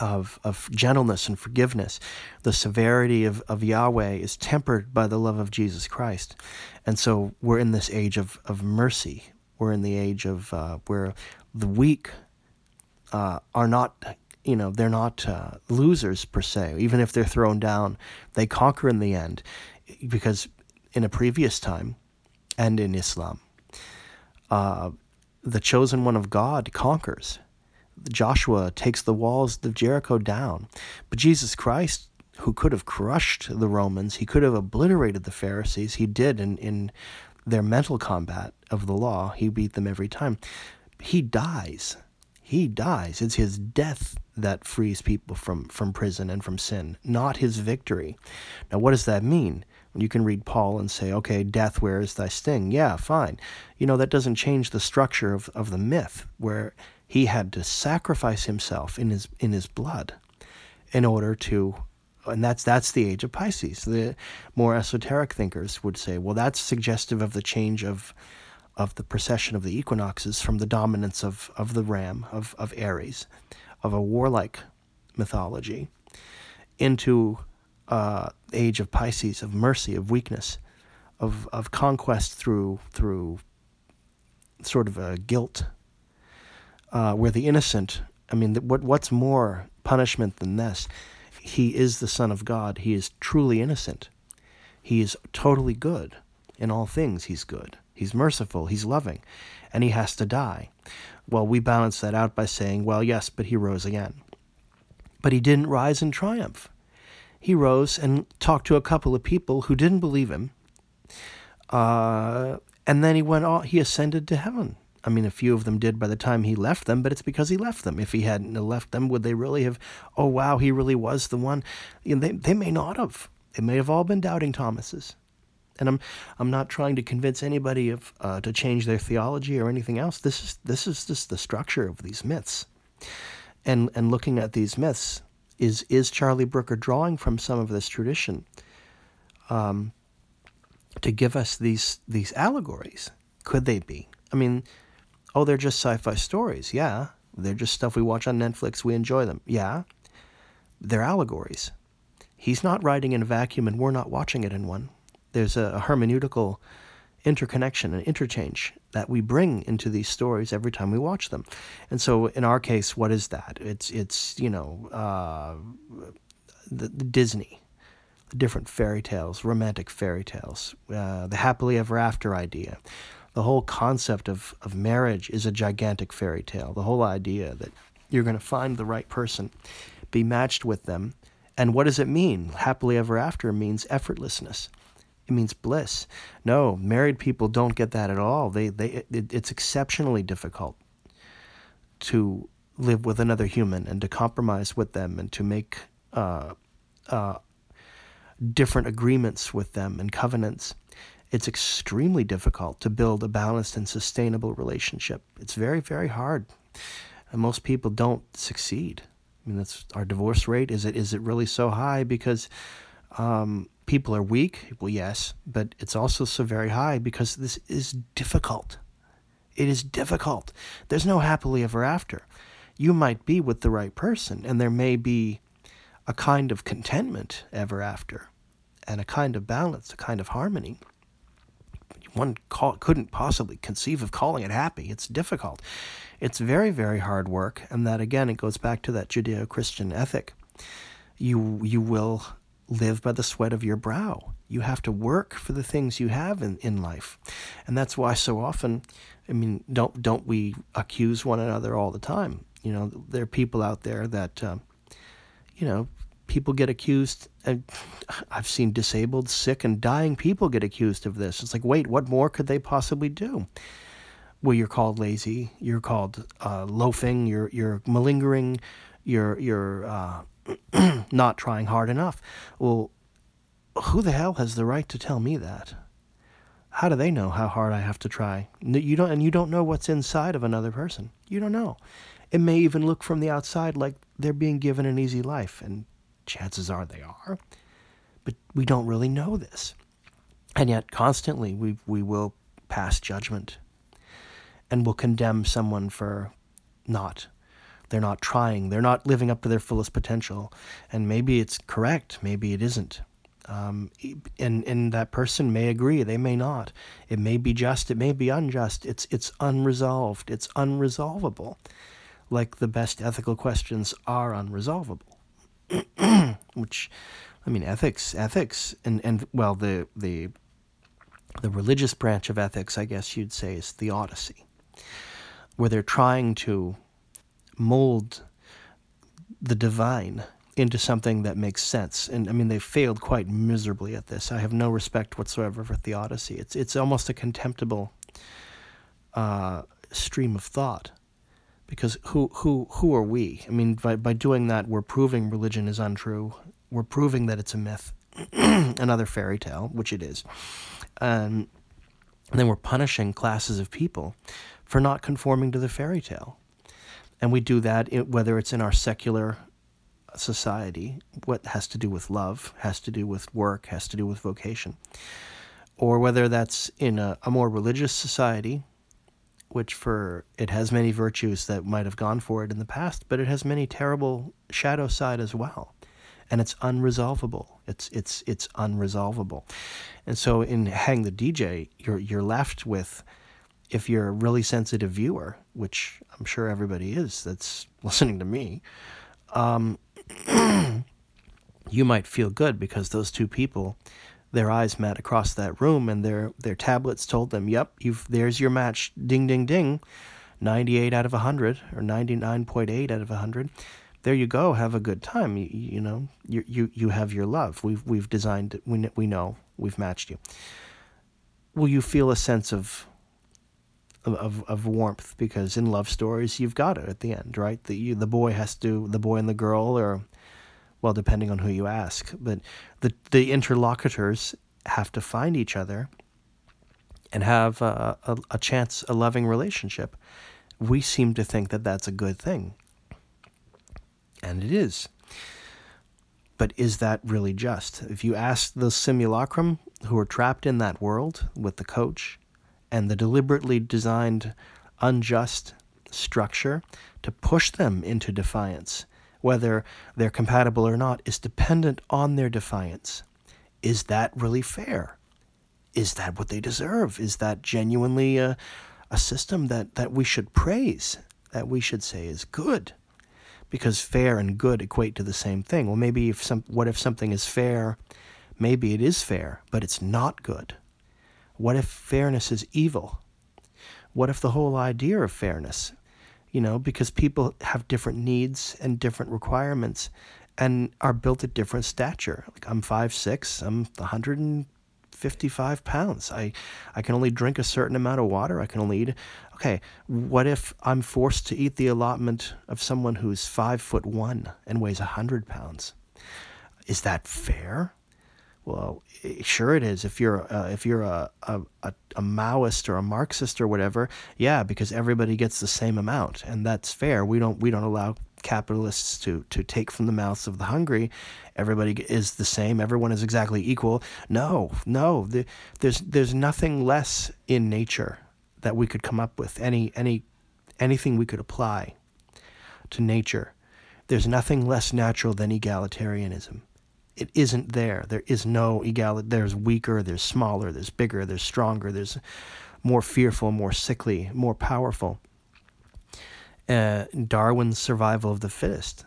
of, of gentleness and forgiveness. The severity of, of Yahweh is tempered by the love of Jesus Christ. And so we're in this age of, of mercy. We're in the age of uh, where the weak uh, are not, you know, they're not uh, losers per se. Even if they're thrown down, they conquer in the end. Because in a previous time and in Islam, uh, the chosen one of God conquers Joshua takes the walls of Jericho down. But Jesus Christ, who could have crushed the Romans, he could have obliterated the Pharisees, he did in, in their mental combat of the law. He beat them every time. He dies. He dies. It's his death that frees people from, from prison and from sin, not his victory. Now, what does that mean? You can read Paul and say, okay, death, where is thy sting? Yeah, fine. You know, that doesn't change the structure of, of the myth, where he had to sacrifice himself in his in his blood in order to and that's that's the age of Pisces. The more esoteric thinkers would say, well, that's suggestive of the change of of the precession of the equinoxes from the dominance of, of the ram, of, of Aries, of a warlike mythology, into uh, age of Pisces, of mercy, of weakness, of, of conquest through through sort of a guilt uh, where the innocent, I mean, what what's more punishment than this? He is the Son of God. He is truly innocent. He is totally good. In all things, he's good. He's merciful. He's loving. And he has to die. Well, we balance that out by saying, well, yes, but he rose again. But he didn't rise in triumph. He rose and talked to a couple of people who didn't believe him. Uh, and then he went on, he ascended to heaven. I mean, a few of them did by the time he left them, but it's because he left them. If he hadn't left them, would they really have, oh, wow, he really was the one? You know, they, they may not have. They may have all been doubting Thomases. And I'm, I'm not trying to convince anybody of, uh, to change their theology or anything else. This is, this is just the structure of these myths. And, and looking at these myths, is, is Charlie Brooker drawing from some of this tradition um, to give us these, these allegories? Could they be? I mean, Oh, they're just sci fi stories. Yeah. They're just stuff we watch on Netflix. We enjoy them. Yeah. They're allegories. He's not writing in a vacuum and we're not watching it in one. There's a, hermeneutical interconnection and interchange that we bring into these stories every time we watch them. And so in our case, what is that? It's, it's you know, uh, the, the Disney. different fairy tales, romantic fairy tales, uh, the happily ever after idea. The whole concept of, of marriage is a gigantic fairy tale. The whole idea that you're going to find the right person, be matched with them. And what does it mean? Happily ever after means effortlessness. It means bliss. No, married people don't get that at all. They, they, it, it's exceptionally difficult to live with another human and to compromise with them and to make uh, uh, different agreements with them and covenants. It's extremely difficult to build a balanced and sustainable relationship. It's very, very hard. And most people don't succeed. I mean, that's our divorce rate. Is it is it really so high because um, people are weak? Well, yes, but it's also so very high because this is difficult. It is difficult. There's no happily ever after. You might be with the right person, and there may be a kind of contentment ever after, and a kind of balance, a kind of harmony. One call, couldn't possibly conceive of calling it happy. It's difficult. It's very, very hard work, and that again, it goes back to that Judeo-Christian ethic. You you will live by the sweat of your brow. You have to work for the things you have in, in life. And that's why so often, I mean, don't don't we accuse one another all the time? You know, there are people out there that, uh, you know, people get accused. I've seen disabled, sick, and dying people get accused of this. It's like, wait, what more could they possibly do? Well, you're called lazy. You're called uh, loafing. You're you're malingering. You're you're uh, not trying hard enough. Well, who the hell has the right to tell me that? How do they know how hard I have to try? You don't, and you don't know what's inside of another person. You don't know. It may even look from the outside like they're being given an easy life, and chances are they are. But we don't really know this. And yet, constantly, we, we will pass judgment and will condemn someone for not they're not trying. They're not living up to their fullest potential. And maybe it's correct. Maybe it isn't. Um, and and that person may agree. They may not. It may be just. It may be unjust. It's it's unresolved. It's unresolvable. Like the best ethical questions are unresolvable. Which, I mean, ethics, ethics, and and well, the the the religious branch of ethics, I guess you'd say, is theodicy, where they're trying to mold the divine into something that makes sense. And I mean, they failed quite miserably at this. I have no respect whatsoever for theodicy. It's it's almost a contemptible uh, stream of thought, because who who who are we? I mean, by by doing that, we're proving religion is untrue. We're proving that it's a myth, another fairy tale, which it is, and then we're punishing classes of people for not conforming to the fairy tale. And we do that whether it's in our secular society, what has to do with love, has to do with work, has to do with vocation, or whether that's in a, a more religious society, which for it has many virtues that might have gone for it in the past, but it has many terrible shadow side as well. And it's unresolvable. It's it's it's unresolvable. And so in Hang the DJ, you're you're left with if you're a really sensitive viewer, which I'm sure everybody is that's listening to me, um, you might feel good because those two people, their eyes met across that room and their their tablets told them, "Yep, you've there's your match. Ding ding ding, 98 out of 100 or 99.8 out of 100." There you go. Have a good time. You, you know, you, you you have your love. We've we've designed. We we know we've matched you. Will you feel a sense of of, of warmth because in love stories you've got it at the end, right? The you, the boy has to the boy and the girl, or well, depending on who you ask, but the the interlocutors have to find each other and have a, a, a chance, a loving relationship. We seem to think that that's a good thing, and it is. But is that really just? If you ask the simulacrum who are trapped in that world with the coach, and the deliberately designed unjust structure to push them into defiance, whether they're compatible or not, is dependent on their defiance. Is that really fair? Is that what they deserve? Is that genuinely a, a system that, that we should praise, that we should say is good? Because fair and good equate to the same thing. Well, maybe if some, what if something is fair maybe it is fair, but it's not good? What if fairness is evil? What if the whole idea of fairness, you know, because people have different needs and different requirements and are built at different stature. Like I'm five six, I'm 155 pounds. I, I can only drink a certain amount of water. I can only eat. Okay, what if I'm forced to eat the allotment of someone who's five foot one and weighs 100 pounds? Is that fair? Well, sure it is. If you're uh, if you're a, a, a Maoist or a Marxist or whatever, yeah, because everybody gets the same amount, and that's fair. We don't we don't allow capitalists to to take from the mouths of the hungry. Everybody is the same. Everyone is exactly equal. No, no. The, there's there's nothing less in nature that we could come up with. Any any anything we could apply to nature. There's nothing less natural than egalitarianism it isn't there. There is no egal. There's weaker, there's smaller, there's bigger, there's stronger, there's more fearful, more sickly, more powerful. Uh, Darwin's survival of the fittest.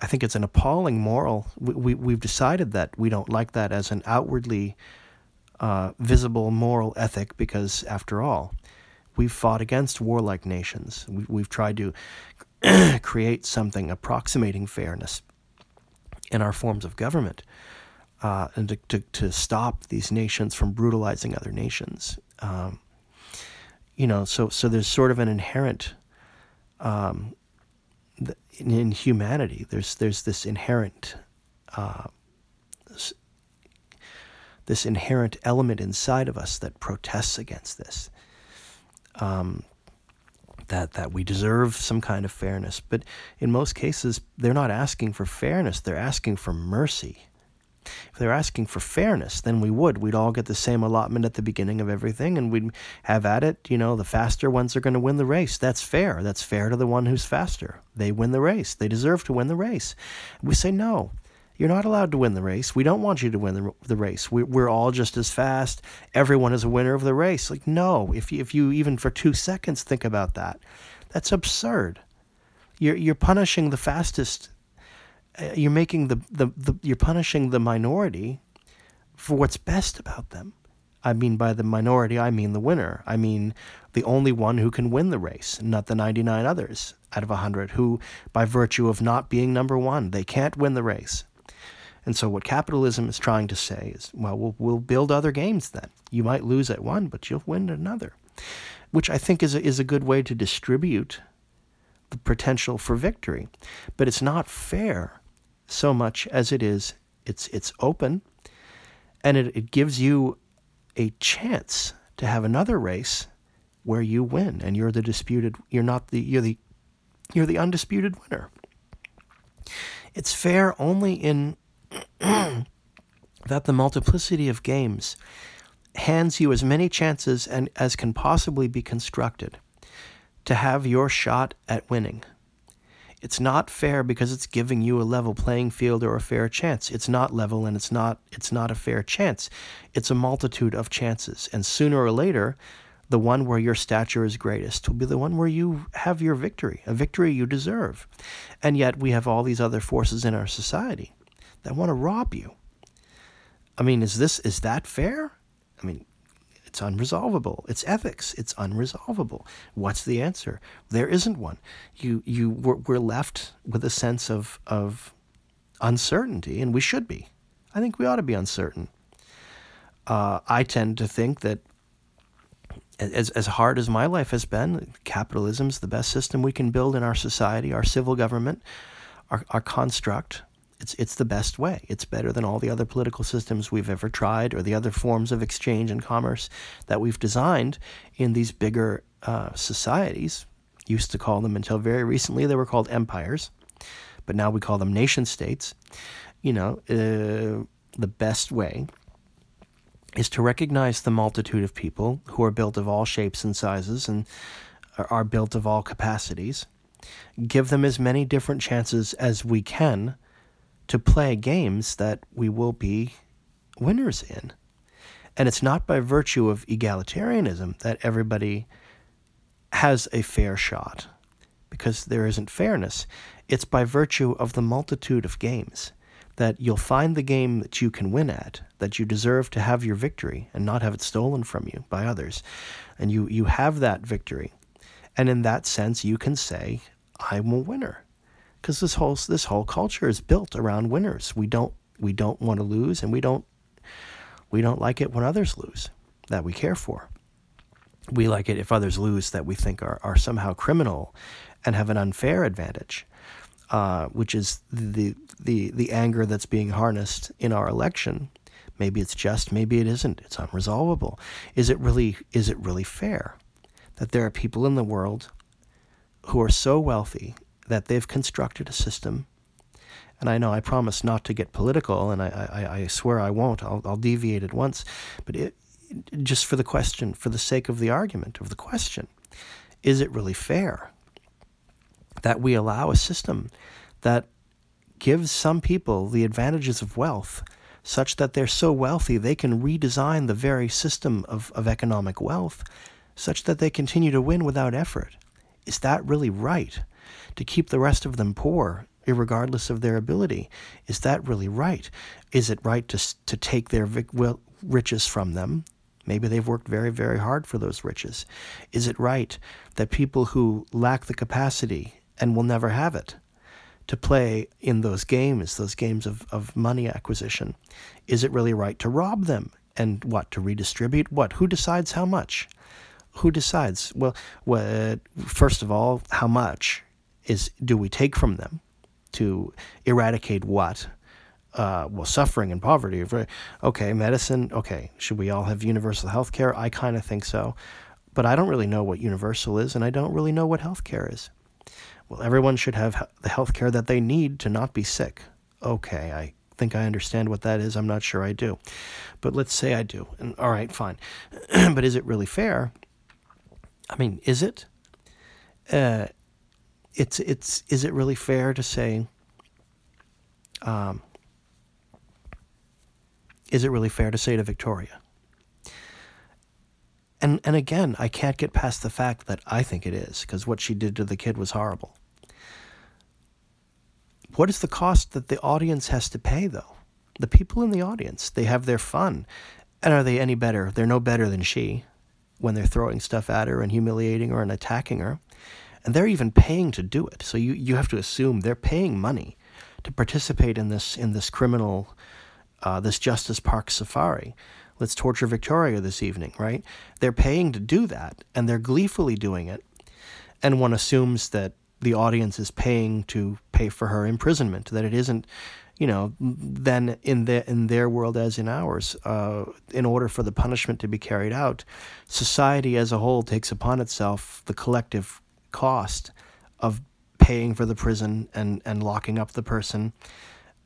I think it's an appalling moral. We, we, we've decided that we don't like that as an outwardly uh, visible moral ethic because, after all, we've fought against warlike nations. We, we've tried to create something approximating fairness in our forms of government uh, and to, to, to, stop these nations from brutalizing other nations. Um, you know, so, so there's sort of an inherent um, in, in, humanity. There's there's this inherent uh, this, inherent element inside of us that protests against this. Um, that that we deserve some kind of fairness. But in most cases, they're not asking for fairness; they're asking for mercy. If they're asking for fairness, then we would. We'd all get the same allotment at the beginning of everything, and we'd have at it. You know, the faster ones are going to win the race. That's fair. That's fair to the one who's faster. They win the race. They deserve to win the race. We say no. You're not allowed to win the race. We don't want you to win the, the race. We, we're all just as fast. Everyone is a winner of the race. Like, no, if you, if you even for two seconds think about that, that's absurd. You're, you're punishing the fastest. Uh, you're making the, the, the, you're punishing the minority for what's best about them. I mean, by the minority, I mean the winner. I mean the only one who can win the race, not the 99 others out of 100 who, by virtue of not being number one, they can't win the race. And so what capitalism is trying to say is, well, we'll, we'll build other games then. You might lose at one, but you'll win at another, which I think is a, is a good way to distribute the potential for victory. But it's not fair so much as it is it's it's open and it, it gives you a chance to have another race where you win and you're the disputed you're not the you're the you're the undisputed winner. It's fair only in that the multiplicity of games hands you as many chances and as can possibly be constructed to have your shot at winning. It's not fair because it's giving you a level playing field or a fair chance. It's not level and it's not it's not a fair chance. It's a multitude of chances and sooner or later the one where your stature is greatest will be the one where you have your victory, a victory you deserve. And yet we have all these other forces in our society that want to rob you. I mean, is this is that fair? I mean, it's unresolvable. It's ethics. It's unresolvable. What's the answer? There isn't one. You you we're, we're left with a sense of of uncertainty, and we should be. I think we ought to be uncertain. Uh, I tend to think that as as hard as my life has been, capitalism's the best system we can build in our society, our civil government, our, our construct, it's, it's the best way. It's better than all the other political systems we've ever tried or the other forms of exchange and commerce that we've designed in these bigger uh, societies. Used to call them until very recently, they were called empires, but now we call them nation states. You know, uh, the best way is to recognize the multitude of people who are built of all shapes and sizes and are built of all capacities. Give them as many different chances as we can to play games that we will be winners in. And it's not by virtue of egalitarianism that everybody has a fair shot, because there isn't fairness. It's by virtue of the multitude of games. that you'll find the game that you can win at, that you deserve to have your victory and not have it stolen from you by others. And you, you have that victory. And in that sense, you can say, I'm a winner. Because this whole, this whole culture is built around winners. We don't, we don't want to lose and we don't, we don't like it when others lose that we care for. We like it if others lose that we think are, are somehow criminal and have an unfair advantage uh, which is the the the anger that's being harnessed in our election. Maybe it's just, maybe it isn't. It's unresolvable. Is it really is it really fair that there are people in the world who are so wealthy that they've constructed a system? And I know I promise not to get political, and I, I, I swear I won't. I'll, I'll deviate at once, but it, just for the question, for the sake of the argument of the question, is it really fair that we allow a system that gives some people the advantages of wealth such that they're so wealthy they can redesign the very system of, of economic wealth such that they continue to win without effort. Is that really right? To keep the rest of them poor, regardless of their ability, is that really right? Is it right to, to take their riches from them? Maybe they've worked very, very hard for those riches. Is it right that people who lack the capacity and will never have it to play in those games, those games of, of money acquisition. Is it really right to rob them? And what, to redistribute? What? Who decides how much? Who decides? Well, what, first of all, how much is do we take from them to eradicate what? Uh, well, suffering and poverty. Okay, medicine. Okay, should we all have universal health care? I kind of think so. But I don't really know what universal is, and I don't really know what health care is. Well, everyone should have the health care that they need to not be sick. Okay, I think I understand what that is. I'm not sure I do. But let's say I do. And all right, fine. but is it really fair? I mean, is it? Uh, it's it's is it really fair to say um, is it really fair to say to Victoria? And and again, I can't get past the fact that I think it is because what she did to the kid was horrible. What is the cost that the audience has to pay though? The people in the audience, they have their fun. And are they any better? They're no better than she when they're throwing stuff at her and humiliating her and attacking her. And they're even paying to do it. So you, you have to assume they're paying money to participate in this in this criminal uh, this Justice Park safari let's torture Victoria this evening, right? They're paying to do that, and they're gleefully doing it. And one assumes that the audience is paying to pay for her imprisonment, that it isn't, you know, then in their, in their world as in ours, uh, in order for the punishment to be carried out, society as a whole takes upon itself the collective cost of paying for the prison and, and locking up the person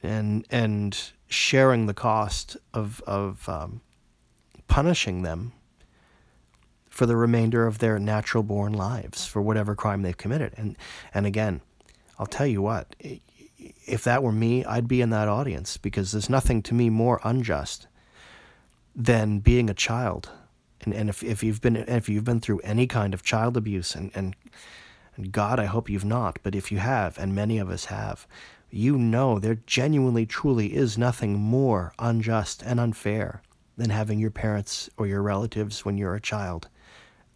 and and sharing the cost of of um, punishing them for the remainder of their natural born lives for whatever crime they've committed. And and again, I'll tell you what, if that were me, I'd be in that audience because there's nothing to me more unjust than being a child. And and if, if you've been if you've been through any kind of child abuse and, and and God, I hope you've not, but if you have, and many of us have, you know there genuinely truly is nothing more unjust and unfair than having your parents or your relatives when you're a child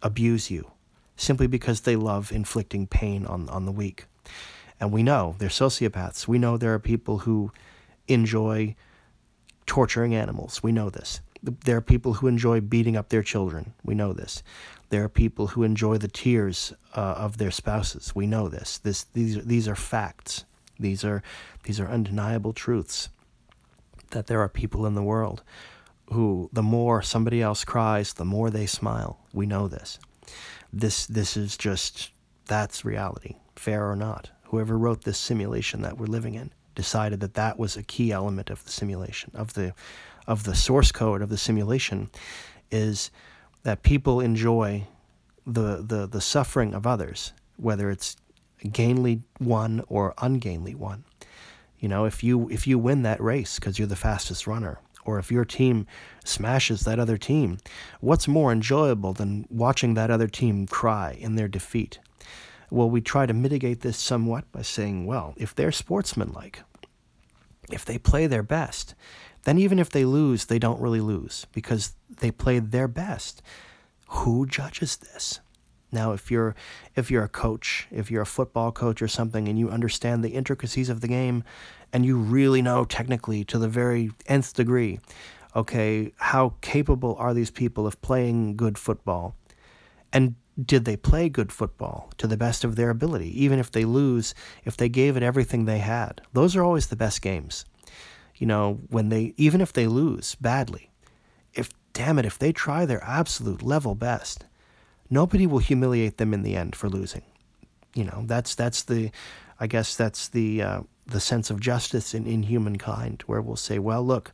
abuse you simply because they love inflicting pain on, on the weak. And we know they're sociopaths. We know there are people who enjoy torturing animals. We know this. There are people who enjoy beating up their children. We know this. There are people who enjoy the tears uh, of their spouses. We know this. This these these are facts. These are these are undeniable truths that there are people in the world who the more somebody else cries, the more they smile. We know this. This this is just that's reality, fair or not. Whoever wrote this simulation that we're living in decided that that was a key element of the simulation of the of the source code of the simulation is that people enjoy the the the suffering of others, whether it's gainly one or ungainly one. You know, if you if you win that race because you're the fastest runner, or if your team smashes that other team, what's more enjoyable than watching that other team cry in their defeat? Well, we try to mitigate this somewhat by saying, well, if they're sportsmanlike, if they play their best, then even if they lose, they don't really lose because they played their best. Who judges this? Now, if you're if you're a coach, if you're a football coach or something, and you understand the intricacies of the game, and you really know technically to the very nth degree, okay, how capable are these people of playing good football, and did they play good football to the best of their ability, even if they lose, if they gave it everything they had? Those are always the best games. You know, when they, even if they lose badly, if, damn it, if they try their absolute level best, nobody will humiliate them in the end for losing. You know, that's, that's the, I guess that's the, uh, the sense of justice in, in humankind, where we'll say, well, look,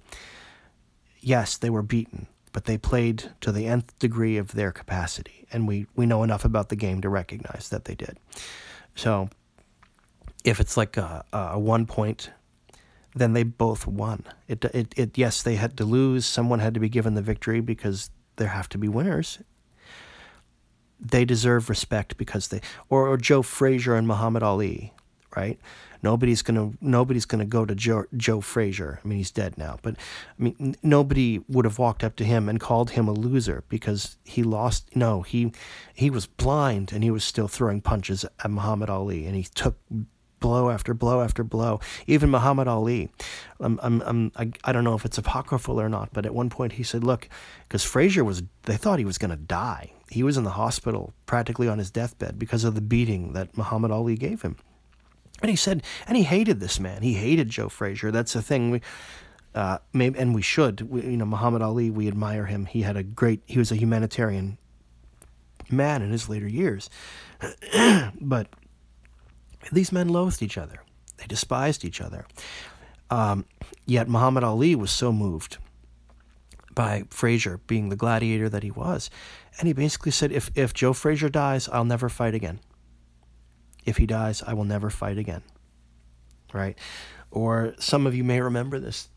yes, they were beaten but they played to the nth degree of their capacity, and we, we know enough about the game to recognize that they did. So, if it's like a, a one point, then they both won. It, it, it, yes, they had to lose. Someone had to be given the victory because there have to be winners. They deserve respect because they, or, or Joe Frazier and Muhammad Ali, right? Nobody's gonna nobody's gonna go to Joe, Joe Frazier. I mean, he's dead now, but I mean, n- nobody would have walked up to him and called him a loser because he lost. No, he he was blind and he was still throwing punches at Muhammad Ali, and he took blow after blow after blow. Even Muhammad Ali, I'm, I'm, I'm, I, I don't know if it's apocryphal or not, but at one point he said, look, because Frazier was, they thought he was going to die. He was in the hospital practically on his deathbed because of the beating that Muhammad Ali gave him. And he said, and he hated this man. He hated Joe Frazier. That's the thing. We, uh, maybe, and we should. We, you know, Muhammad Ali. We admire him. He had a great. He was a humanitarian man in his later years. but these men loathed each other. They despised each other. Um, yet Muhammad Ali was so moved by Frazier being the gladiator that he was, and he basically said, "If if Joe Frazier dies, I'll never fight again." If he dies, I will never fight again. Right? Or some of you may remember this,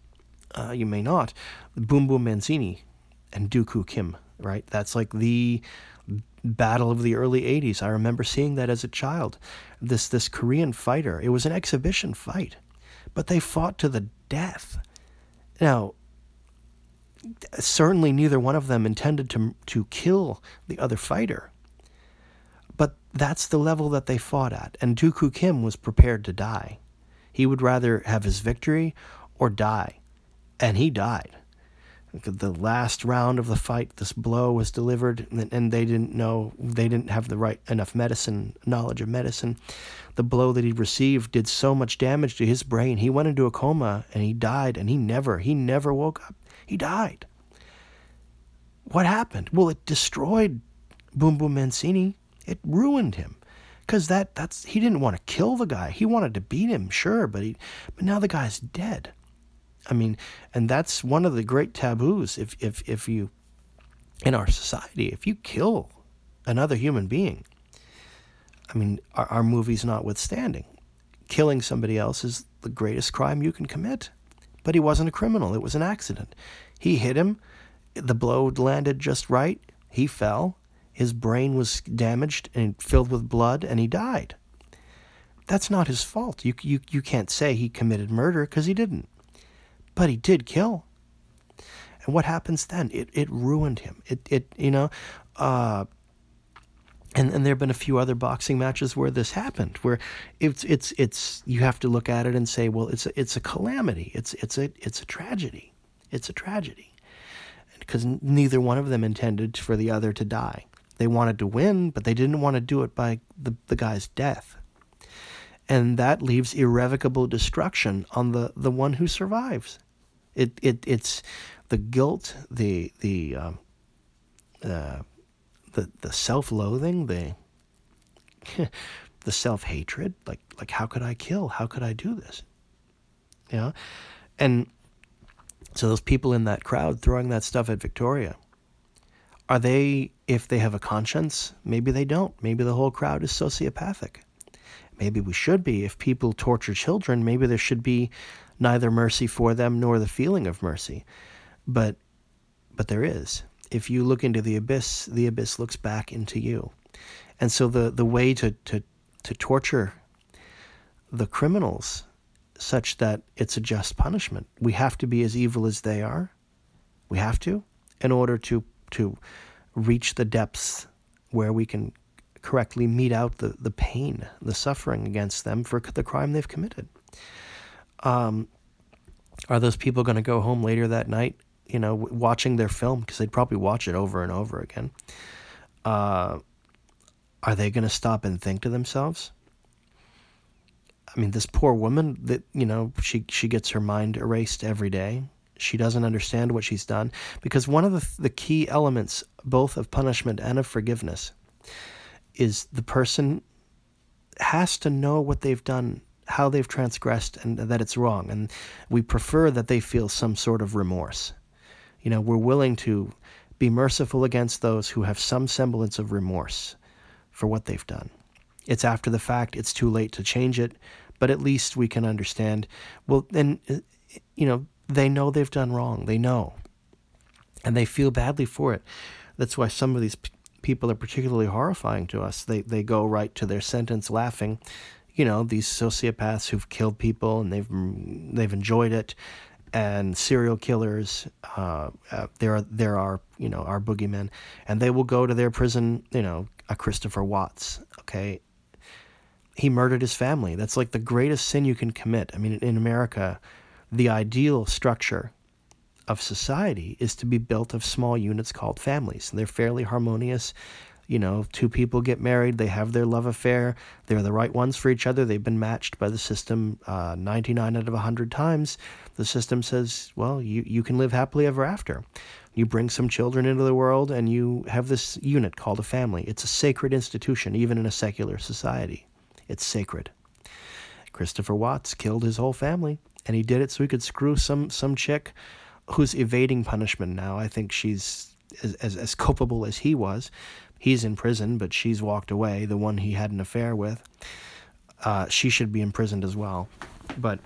uh, you may not. Boom Boom Mancini and Koo Kim, right? That's like the battle of the early 80s. I remember seeing that as a child. This this Korean fighter, it was an exhibition fight, but they fought to the death. Now, certainly neither one of them intended to to kill the other fighter. But that's the level that they fought at, and Koo Kim was prepared to die. He would rather have his victory or die, and he died. The last round of the fight, this blow was delivered, and they didn't know, they didn't have the right enough medicine, knowledge of medicine. The blow that he received did so much damage to his brain. He went into a coma and he died, and he never, he never woke up. He died. What happened? Well, it destroyed Boom Boom Mancini. It ruined him because that that's he didn't want to kill the guy. He wanted to beat him, sure, but he but now the guy's dead. I mean, and that's one of the great taboos. If if if you in our society, if you kill another human being, I mean, our, our movies notwithstanding, killing somebody else is the greatest crime you can commit. But he wasn't a criminal; it was an accident. He hit him. The blow landed just right. He fell his brain was damaged and filled with blood, and he died. That's not his fault. You, you, you can't say he committed murder because he didn't. But he did kill. And what happens then? It, it ruined him. It, it you know, uh, and, and there have been a few other boxing matches where this happened, where it's, it's, it's, you have to look at it and say, well, it's a, it's a calamity. It's, it's, a, it's a tragedy. It's a tragedy. Because neither one of them intended for the other to die. They wanted to win, but they didn't want to do it by the, the guy's death. And that leaves irrevocable destruction on the, the one who survives. It, it it's the guilt, the the uh, uh, the the self loathing, the the self hatred. Like like how could I kill? How could I do this? Know, and so those people in that crowd throwing that stuff at Victoria, are they, if they have a conscience, maybe they don't. Maybe the whole crowd is sociopathic. Maybe we should be. If people torture children, maybe there should be neither mercy for them nor the feeling of mercy. But, but there is. If you look into the abyss, the abyss looks back into you. And so the, the way to, to, to torture the criminals such that it's a just punishment. We have to be as evil as they are. We have to in order to to reach the depths where we can correctly mete out the, the pain, the suffering against them for the crime they've committed. Um, are those people going to go home later that night, you know, watching their film because they'd probably watch it over and over again? Uh, are they going to stop and think to themselves? I mean, this poor woman that you know she she gets her mind erased every day. She doesn't understand what she's done because one of the the key elements both of punishment and of forgiveness is the person has to know what they've done, how they've transgressed, and that it's wrong. And we prefer that they feel some sort of remorse. You know, we're willing to be merciful against those who have some semblance of remorse for what they've done. It's after the fact, it's too late to change it, but at least we can understand. Well, then, uh, you know, they know they've done wrong. They know. And they feel badly for it. That's why some of these people are particularly horrifying to us. They they go right to their sentence laughing. You know, these sociopaths who've killed people and they've they've enjoyed it, and serial killers. Uh, uh, there are there are you know our boogeymen, and they will go to their prison. You know, a Christopher Watts. Okay, he murdered his family. That's like the greatest sin you can commit. I mean, in America, the ideal structure of society is to be built of small units called families. And They're fairly harmonious. You know, two people get married, they have their love affair, they're the right ones for each other, they've been matched by the system uh, 99 out of 100 times. The system says, well, you, you can live happily ever after. You bring some children into the world and you have this unit called a family. It's a sacred institution, even in a secular society. It's sacred. Christopher Watts killed his whole family, and he did it so he could screw some some chick who's evading punishment now. I think she's as, as, as culpable as he was. He's in prison, but she's walked away, the one he had an affair with. Uh, she should be imprisoned as well. But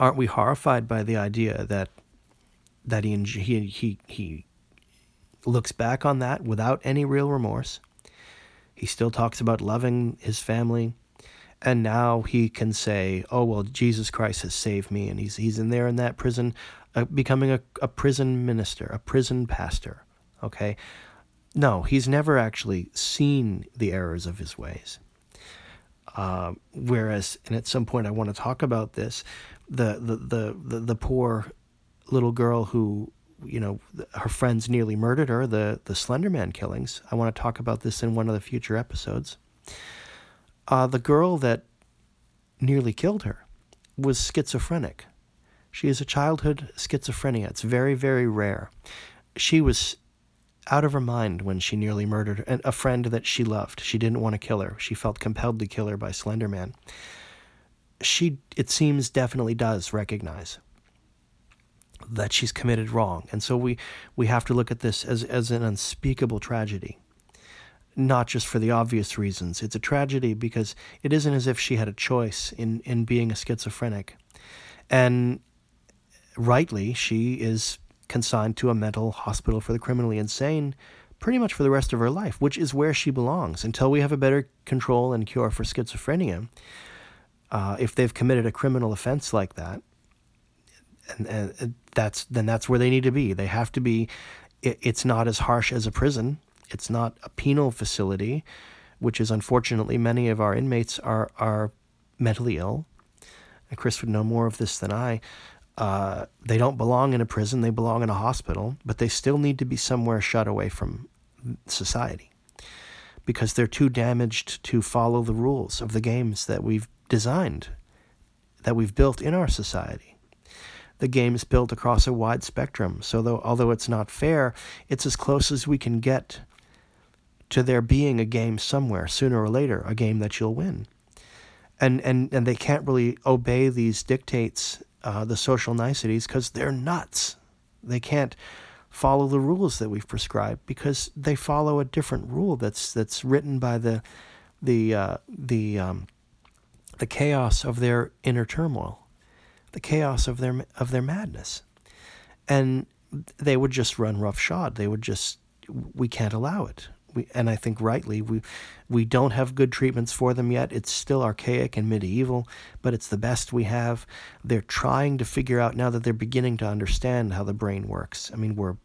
aren't we horrified by the idea that that he he he he looks back on that without any real remorse? He still talks about loving his family and now he can say, "Oh well, Jesus Christ has saved me," and he's he's in there in that prison, uh, becoming a, a prison minister, a prison pastor. Okay, no, he's never actually seen the errors of his ways. Uh, whereas, and at some point, I want to talk about this, the the the the, the poor little girl who you know her friends nearly murdered her the the slenderman killings i want to talk about this in one of the future episodes uh, the girl that nearly killed her was schizophrenic. She has a childhood schizophrenia. It's very, very rare. She was out of her mind when she nearly murdered a friend that she loved. She didn't want to kill her. She felt compelled to kill her by Slenderman. She, it seems, definitely does recognize that she's committed wrong, and so we we have to look at this as as an unspeakable tragedy not just for the obvious reasons. It's a tragedy because it isn't as if she had a choice in, in being a schizophrenic. And rightly, she is consigned to a mental hospital for the criminally insane pretty much for the rest of her life, which is where she belongs until we have a better control and cure for schizophrenia. Uh, if they've committed a criminal offense like that, and, and that's then that's where they need to be. They have to be. It, it's not as harsh as a prison it's not a penal facility, which is unfortunately many of our inmates are are mentally ill. And Chris would know more of this than I. Uh, they don't belong in a prison; they belong in a hospital, but they still need to be somewhere shut away from society because they're too damaged to follow the rules of the games that we've designed, that we've built in our society. The game is built across a wide spectrum, so though although it's not fair, it's as close as we can get to there being a game somewhere sooner or later, a game that you'll win. And and and they can't really obey these dictates, uh, the social niceties, because they're nuts. They can't follow the rules that we've prescribed because they follow a different rule that's that's written by the the uh, the um, the chaos of their inner turmoil, the chaos of their of their madness, and they would just run roughshod. They would just we can't allow it we, and I think rightly, we we don't have good treatments for them yet. It's still archaic and medieval, but it's the best we have. They're trying to figure out now that they're beginning to understand how the brain works. I mean, we're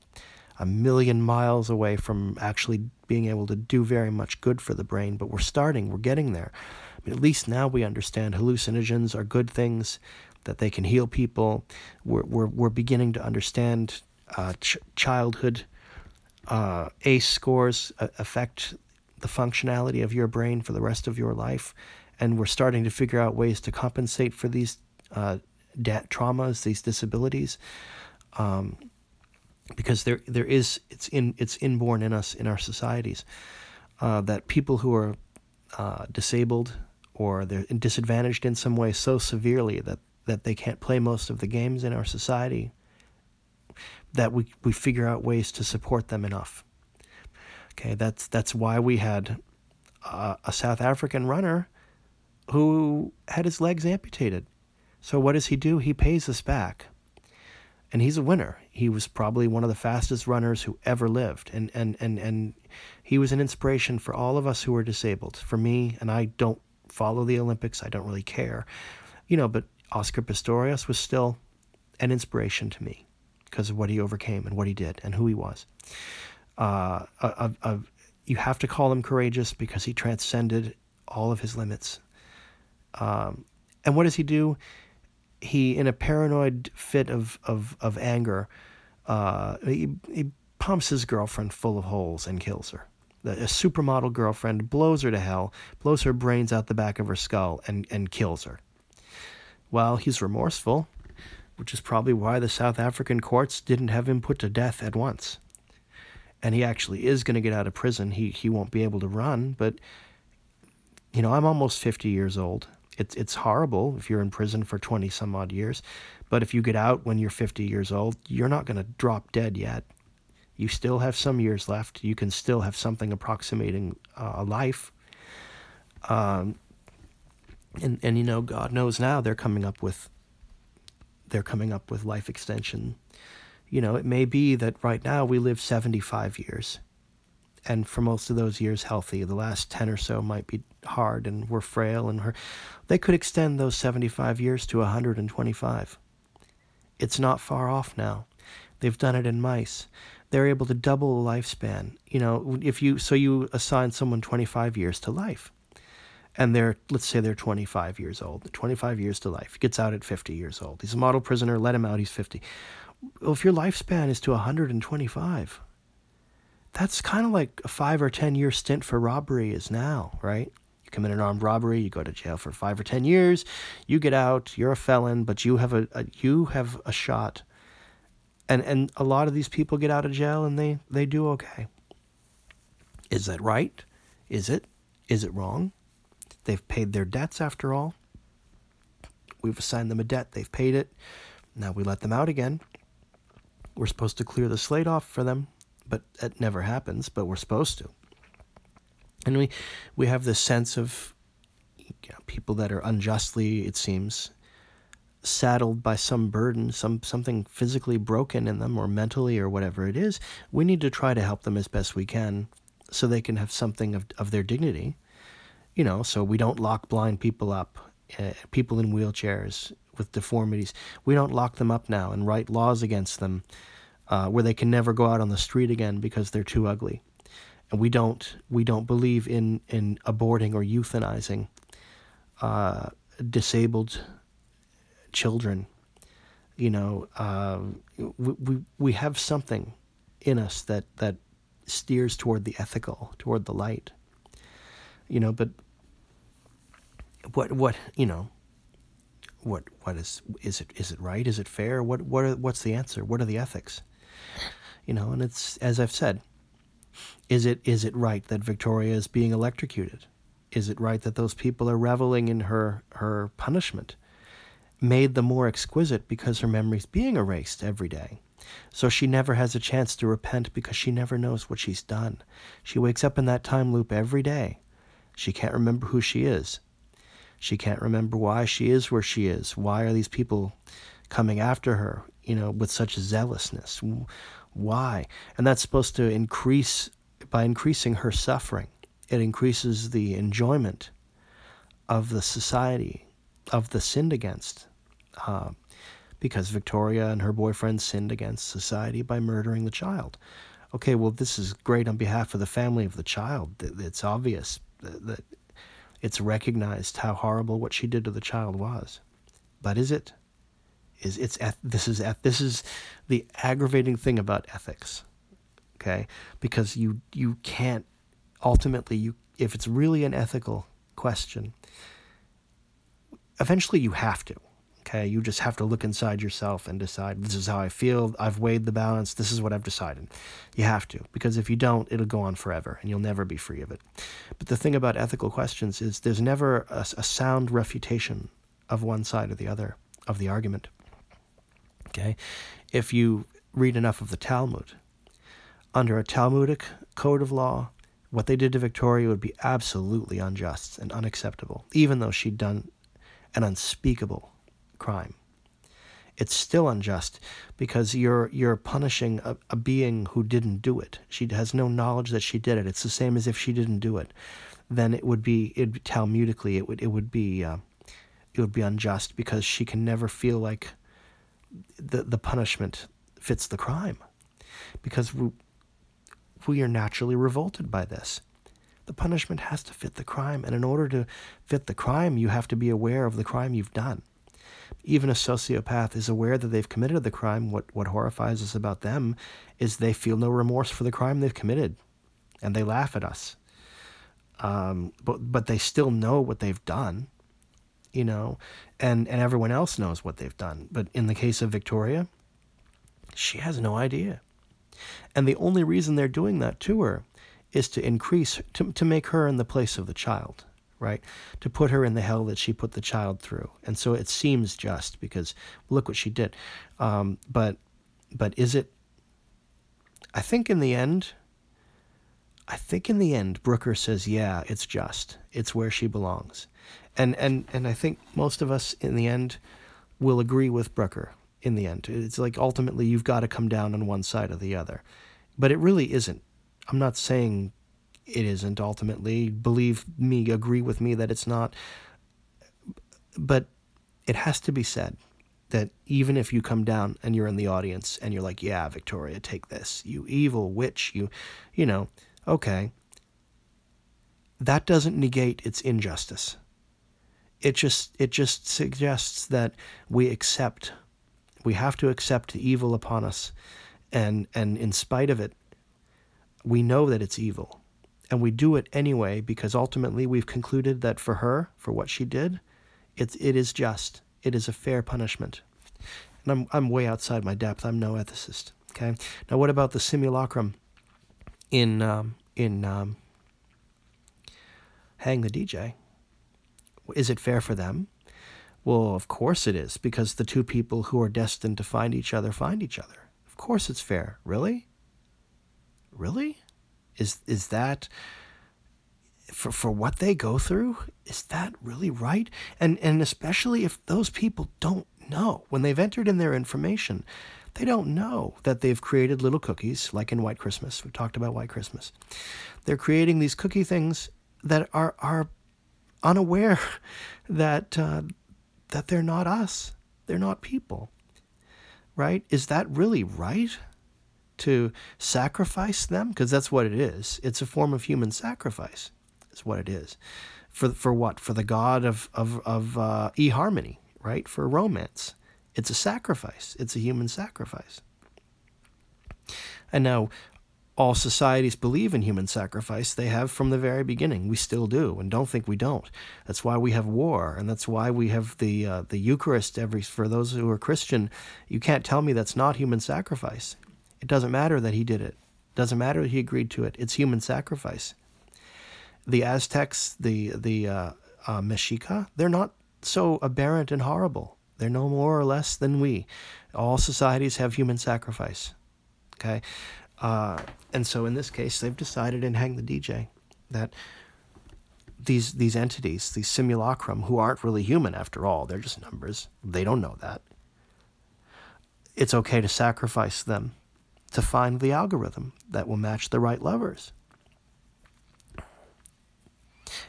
a million miles away from actually being able to do very much good for the brain, but we're starting, we're getting there. I mean, at least now we understand hallucinogens are good things, that they can heal people. We're, we're, we're beginning to understand uh, ch- childhood uh, ACE scores affect the functionality of your brain for the rest of your life. And we're starting to figure out ways to compensate for these uh, traumas, these disabilities. Um, because there there is it's in it's inborn in us in our societies uh, that people who are uh, disabled or they're disadvantaged in some way so severely that that they can't play most of the games in our society that we we figure out ways to support them enough. Okay, that's that's why we had uh, a South African runner who had his legs amputated. So what does he do? He pays us back and he's a winner. He was probably one of the fastest runners who ever lived, and and and and he was an inspiration for all of us who are disabled. For me, and I don't follow the Olympics. I don't really care, you know. But Oscar Pistorius was still an inspiration to me because of what he overcame and what he did and who he was. Uh, a, a, you have to call him courageous because he transcended all of his limits. Um, and what does he do? he, in a paranoid fit of of of anger, uh, he, he pumps his girlfriend full of holes and kills her. A supermodel girlfriend blows her to hell, blows her brains out the back of her skull, and, and kills her. Well, he's remorseful, which is probably why the South African courts didn't have him put to death at once. And he actually is going to get out of prison. He he won't be able to run, but you know, I'm almost 50 years old. It's it's horrible if you're in prison for 20 some odd years, but if you get out when you're 50 years old, you're not going to drop dead yet. You still have some years left. You can still have something approximating uh, a life. Um, and and you know, God knows now they're coming up with they're coming up with life extension. You know, it may be that right now we live 75 years and for most of those years healthy. The last 10 or so might be hard and we're frail and her they could extend those 75 years to 125. It's not far off now. They've done it in mice. They're able to double the lifespan. You know, if you so you assign someone 25 years to life. And they're let's say they're 25 years old. 25 years to life. Gets out at 50 years old. He's a model prisoner, let him out, he's 50. Well, if your lifespan is to 125, that's kind of like a five or 10 year stint for robbery is now, right? You commit an armed robbery, you go to jail for five or 10 years, you get out, you're a felon, but you have a, a you have a shot. And, and a lot of these people get out of jail and they, they do okay. Is that right? Is it? Is it wrong? They've paid their debts after all. We've assigned them a debt, they've paid it. Now we let them out again. We're supposed to clear the slate off for them but it never happens, but we're supposed to. And we we have this sense of you know, people that are unjustly, it seems, saddled by some burden, some something physically broken in them or mentally or whatever it is. We need to try to help them as best we can so they can have something of, of their dignity. You know, so we don't lock blind people up, uh, people in wheelchairs with deformities. We don't lock them up now and write laws against them uh, where they can never go out on the street again because they're too ugly. And we don't we don't believe in in aborting or euthanizing uh, disabled children. You know, uh, we, we we have something in us that that steers toward the ethical, toward the light. You know, but what what you know what what is is it is it right is it fair what what are, what's the answer what are the ethics you know, and it's as I've said, is it is it right that Victoria is being electrocuted? Is it right that those people are reveling in her her punishment? Made the more exquisite because her memory's being erased every day. So she never has a chance to repent because she never knows what she's done. She wakes up in that time loop every day. She can't remember who she is. She can't remember why she is where she is. Why are these people coming after her, you know, with such zealousness? Why? And that's supposed to increase by increasing her suffering, it increases the enjoyment of the society of the sinned against. Uh, because Victoria and her boyfriend sinned against society by murdering the child. Okay, well, this is great on behalf of the family of the child. It's obvious that it's recognized how horrible what she did to the child was. But is it? Is it's this is this is the aggravating thing about ethics, okay? Because you you can't ultimately you if it's really an ethical question, eventually you have to. Okay, you just have to look inside yourself and decide this is how I feel. I've weighed the balance. This is what I've decided. You have to, because if you don't, it'll go on forever and you'll never be free of it. But the thing about ethical questions is there's never a, a sound refutation of one side or the other of the argument. Okay, if you read enough of the Talmud, under a Talmudic code of law, what they did to Victoria would be absolutely unjust and unacceptable, even though she'd done an unspeakable crime. It's still unjust because you're you're punishing a, a being who didn't do it. She has no knowledge that she did it. It's the same as if she didn't do it. Then it would be it talmudically it would it would be uh, it would be unjust because she can never feel like the the punishment fits the crime because we, we are naturally revolted by this. The punishment has to fit the crime, and in order to fit the crime, you have to be aware of the crime you've done even a sociopath is aware that they've committed the crime. What, what horrifies us about them is they feel no remorse for the crime they've committed and they laugh at us. Um, but, but they still know what they've done, you know, and, and everyone else knows what they've done. But in the case of Victoria, she has no idea. And the only reason they're doing that to her is to increase, to, to make her in the place of the child right? To put her in the hell that she put the child through. And so it seems just because look what she did. Um, but but is it? I think in the end. I think in the end, Brooker says, "Yeah, it's just. It's where she belongs," and and and I think most of us in the end will agree with Brooker. In the end, it's like ultimately you've got to come down on one side or the other, but it really isn't. I'm not saying it isn't ultimately. Believe me, agree with me that it's not. But it has to be said that even if you come down and you're in the audience and you're like, yeah, Victoria, take this, you evil witch, you, you know, okay, that doesn't negate its injustice. It just it just suggests that we accept, we have to accept the evil upon us, and and in spite of it, we know that it's evil, and we do it anyway because ultimately we've concluded that for her, for what she did, it's it is just. It is a fair punishment. And I'm I'm way outside my depth. I'm no ethicist. Okay. Now what about the simulacrum in um, in um, Hang the DJ? Is it fair for them? Well, of course it is, because the two people who are destined to find each other find each other. Of course it's fair. Really? Really? Is is that for for what they go through? Is that really right? And and especially if those people don't know when they've entered in their information, they don't know that they've created little cookies like in White Christmas. We talked about White Christmas. They're creating these cookie things that are are unaware that uh, that they're not us. They're not people. Right? Is that really right? To sacrifice them because that's what it is. It's a form of human sacrifice. Is what it is. For for what? For the god of of of uh, eHarmony, right? For romance. It's a sacrifice. It's a human sacrifice. And now all societies believe in human sacrifice. They have from the very beginning. We still do, and don't think we don't. That's why we have war, and that's why we have the uh, the Eucharist. Every for those who are Christian, you can't tell me that's not human sacrifice. It doesn't matter that he did it. It doesn't matter that he agreed to it. It's human sacrifice. The Aztecs, the the uh, uh, Mexica, they're not so aberrant and horrible. They're no more or less than we. All societies have human sacrifice. Okay, uh, and so in this case, they've decided and Hang the DJ that these these entities, these simulacrum, who aren't really human after all, they're just numbers. They don't know that. It's okay to sacrifice them to find the algorithm that will match the right lovers.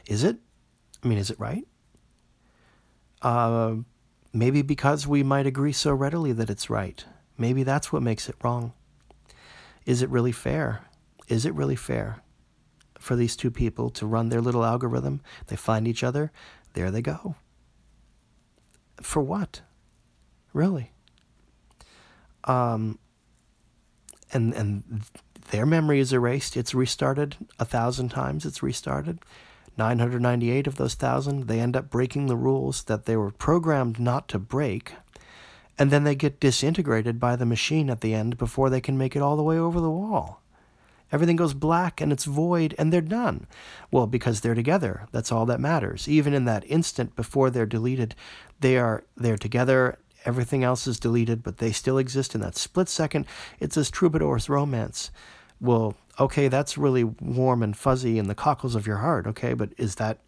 Is it? I mean, is it right? Uh, maybe because we might agree so readily that it's right. Maybe that's what makes it wrong. Is it really fair? Is it really fair for these two people to run their little algorithm? They find each other, there they go. For what? Really? Um, and and their memory is erased. It's restarted a thousand times. It's restarted. 998 of those thousand, they end up breaking the rules that they were programmed not to break. And then they get disintegrated by the machine at the end before they can make it all the way over the wall. Everything goes black and it's void and they're done. Well, because they're together. That's all that matters. Even in that instant before they're deleted, they are they're together. Everything else is deleted, but they still exist in that split second. It's as troubadour's romance. Well, okay, that's really warm and fuzzy in the cockles of your heart, okay, but is that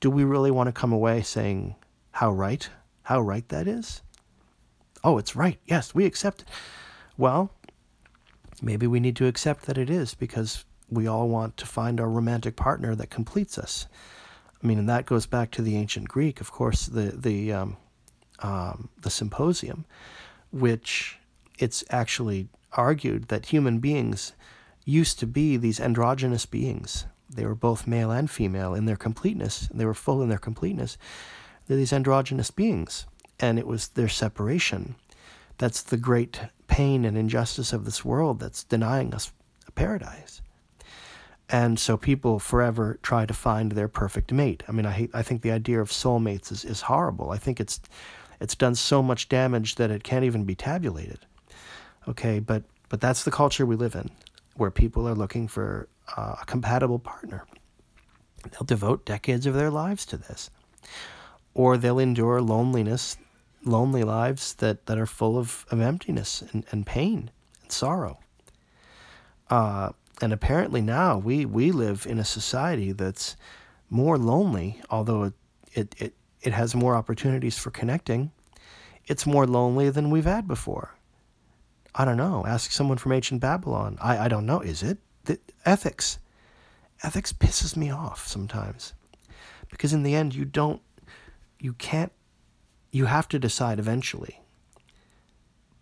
do we really want to come away saying how right? How right that is? Oh, it's right. Yes, we accept it. Well, maybe we need to accept that it is because we all want to find our romantic partner that completes us. I mean, and that goes back to the ancient Greek, of course, the the um, um, the symposium, which it's actually argued that human beings used to be these androgynous beings. They were both male and female in their completeness. They were full in their completeness. They're these androgynous beings, and it was their separation. That's the great pain and injustice of this world that's denying us a paradise. And so people forever try to find their perfect mate. I mean, I hate, I think the idea of soulmates is, is horrible. I think it's it's done so much damage that it can't even be tabulated. Okay, but but that's the culture we live in, where people are looking for uh, a compatible partner. They'll devote decades of their lives to this, or they'll endure loneliness lonely lives that, that are full of, of emptiness and, and pain and sorrow. Uh, and apparently now we, we live in a society that's more lonely, although it, it, it, it has more opportunities for connecting. It's more lonely than we've had before. I don't know. Ask someone from ancient Babylon. I, I don't know. Is it? The, ethics. Ethics pisses me off sometimes. Because in the end, you don't, you can't you have to decide eventually.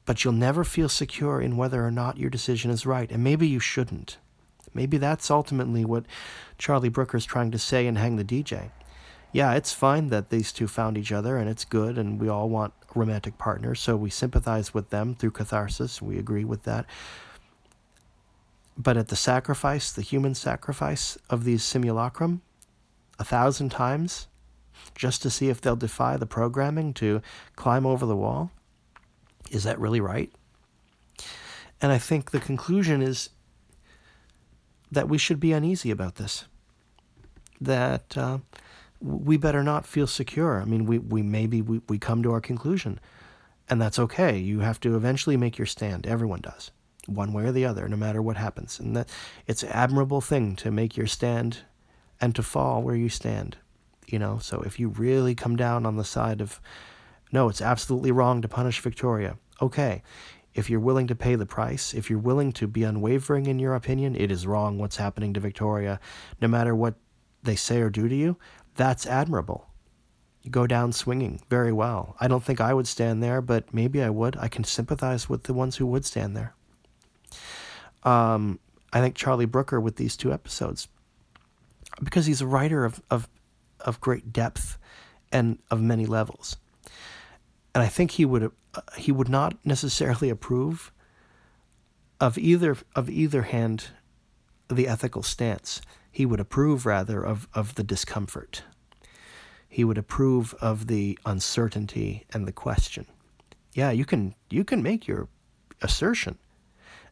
But you'll never feel secure in whether or not your decision is right, and maybe you shouldn't. Maybe that's ultimately what Charlie Brooker's trying to say in Hang the DJ. Yeah, it's fine that these two found each other, and it's good, and we all want romantic partners, so we sympathize with them through catharsis. We agree with that. But at the sacrifice, the human sacrifice of these simulacrum, a thousand times, just to see if they'll defy the programming to climb over the wall? Is that really right? And I think the conclusion is that we should be uneasy about this. That uh, we better not feel secure. I mean, we, we maybe we, we come to our conclusion, and that's okay. You have to eventually make your stand. Everyone does, one way or the other, no matter what happens. And that it's an admirable thing to make your stand and to fall where you stand you know. So if you really come down on the side of, no, it's absolutely wrong to punish Victoria, okay. If you're willing to pay the price, if you're willing to be unwavering in your opinion, it is wrong what's happening to Victoria, no matter what they say or do to you, that's admirable. You go down swinging very well. I don't think I would stand there, but maybe I would. I can sympathize with the ones who would stand there. Um, I think Charlie Brooker with these two episodes, because he's a writer of, of of great depth and of many levels. And I think he would uh, he would not necessarily approve of either of either hand the ethical stance. He would approve rather of, of the discomfort. He would approve of the uncertainty and the question. Yeah, you can you can make your assertion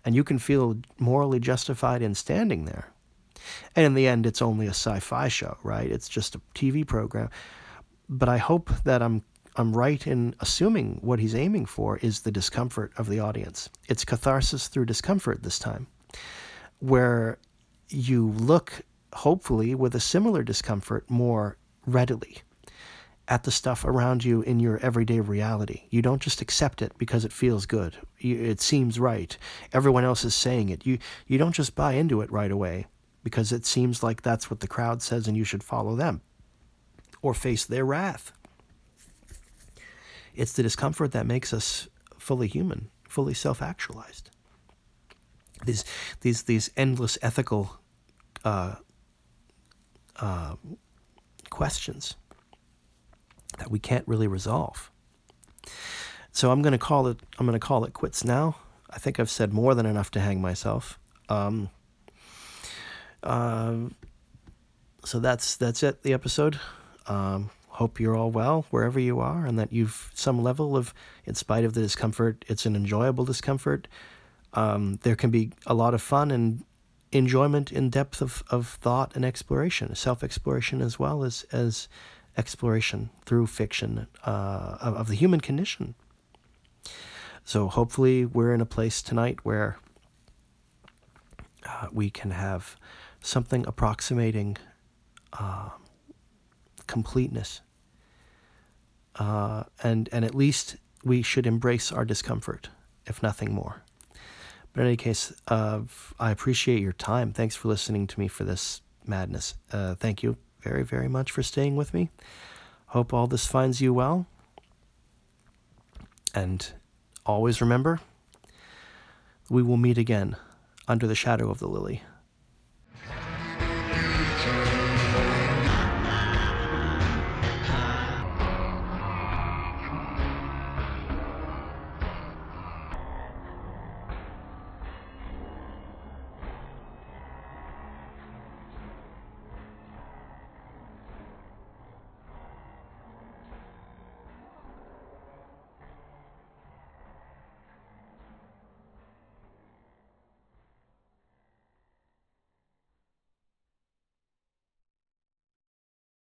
and you can feel morally justified in standing there. And in the end, it's only a sci fi show, right? It's just a TV program. But I hope that I'm I'm right in assuming what he's aiming for is the discomfort of the audience. It's catharsis through discomfort this time, where you look, hopefully, with a similar discomfort more readily at the stuff around you in your everyday reality. You don't just accept it because it feels good. It seems right. Everyone else is saying it. You you don't just buy into it right away because it seems like that's what the crowd says and you should follow them or face their wrath. It's the discomfort that makes us fully human, fully self actualized. These, these, these endless ethical uh, uh, questions that we can't really resolve. So I'm going to call it. I'm going to call it quits now. I think I've said more than enough to hang myself. Um, uh, so that's that's it. The episode. Um, hope you're all well wherever you are, and that you've some level of, in spite of the discomfort, it's an enjoyable discomfort. Um, there can be a lot of fun and enjoyment in depth of, of thought and exploration, self exploration as well as as exploration through fiction uh, of, of the human condition. So hopefully we're in a place tonight where uh, we can have something approximating uh, completeness, uh, and and at least we should embrace our discomfort, if nothing more. But in any case, uh, I appreciate your time. Thanks for listening to me for this madness. Uh, thank you very, very much for staying with me. Hope all this finds you well. And always remember, we will meet again under the shadow of the lily.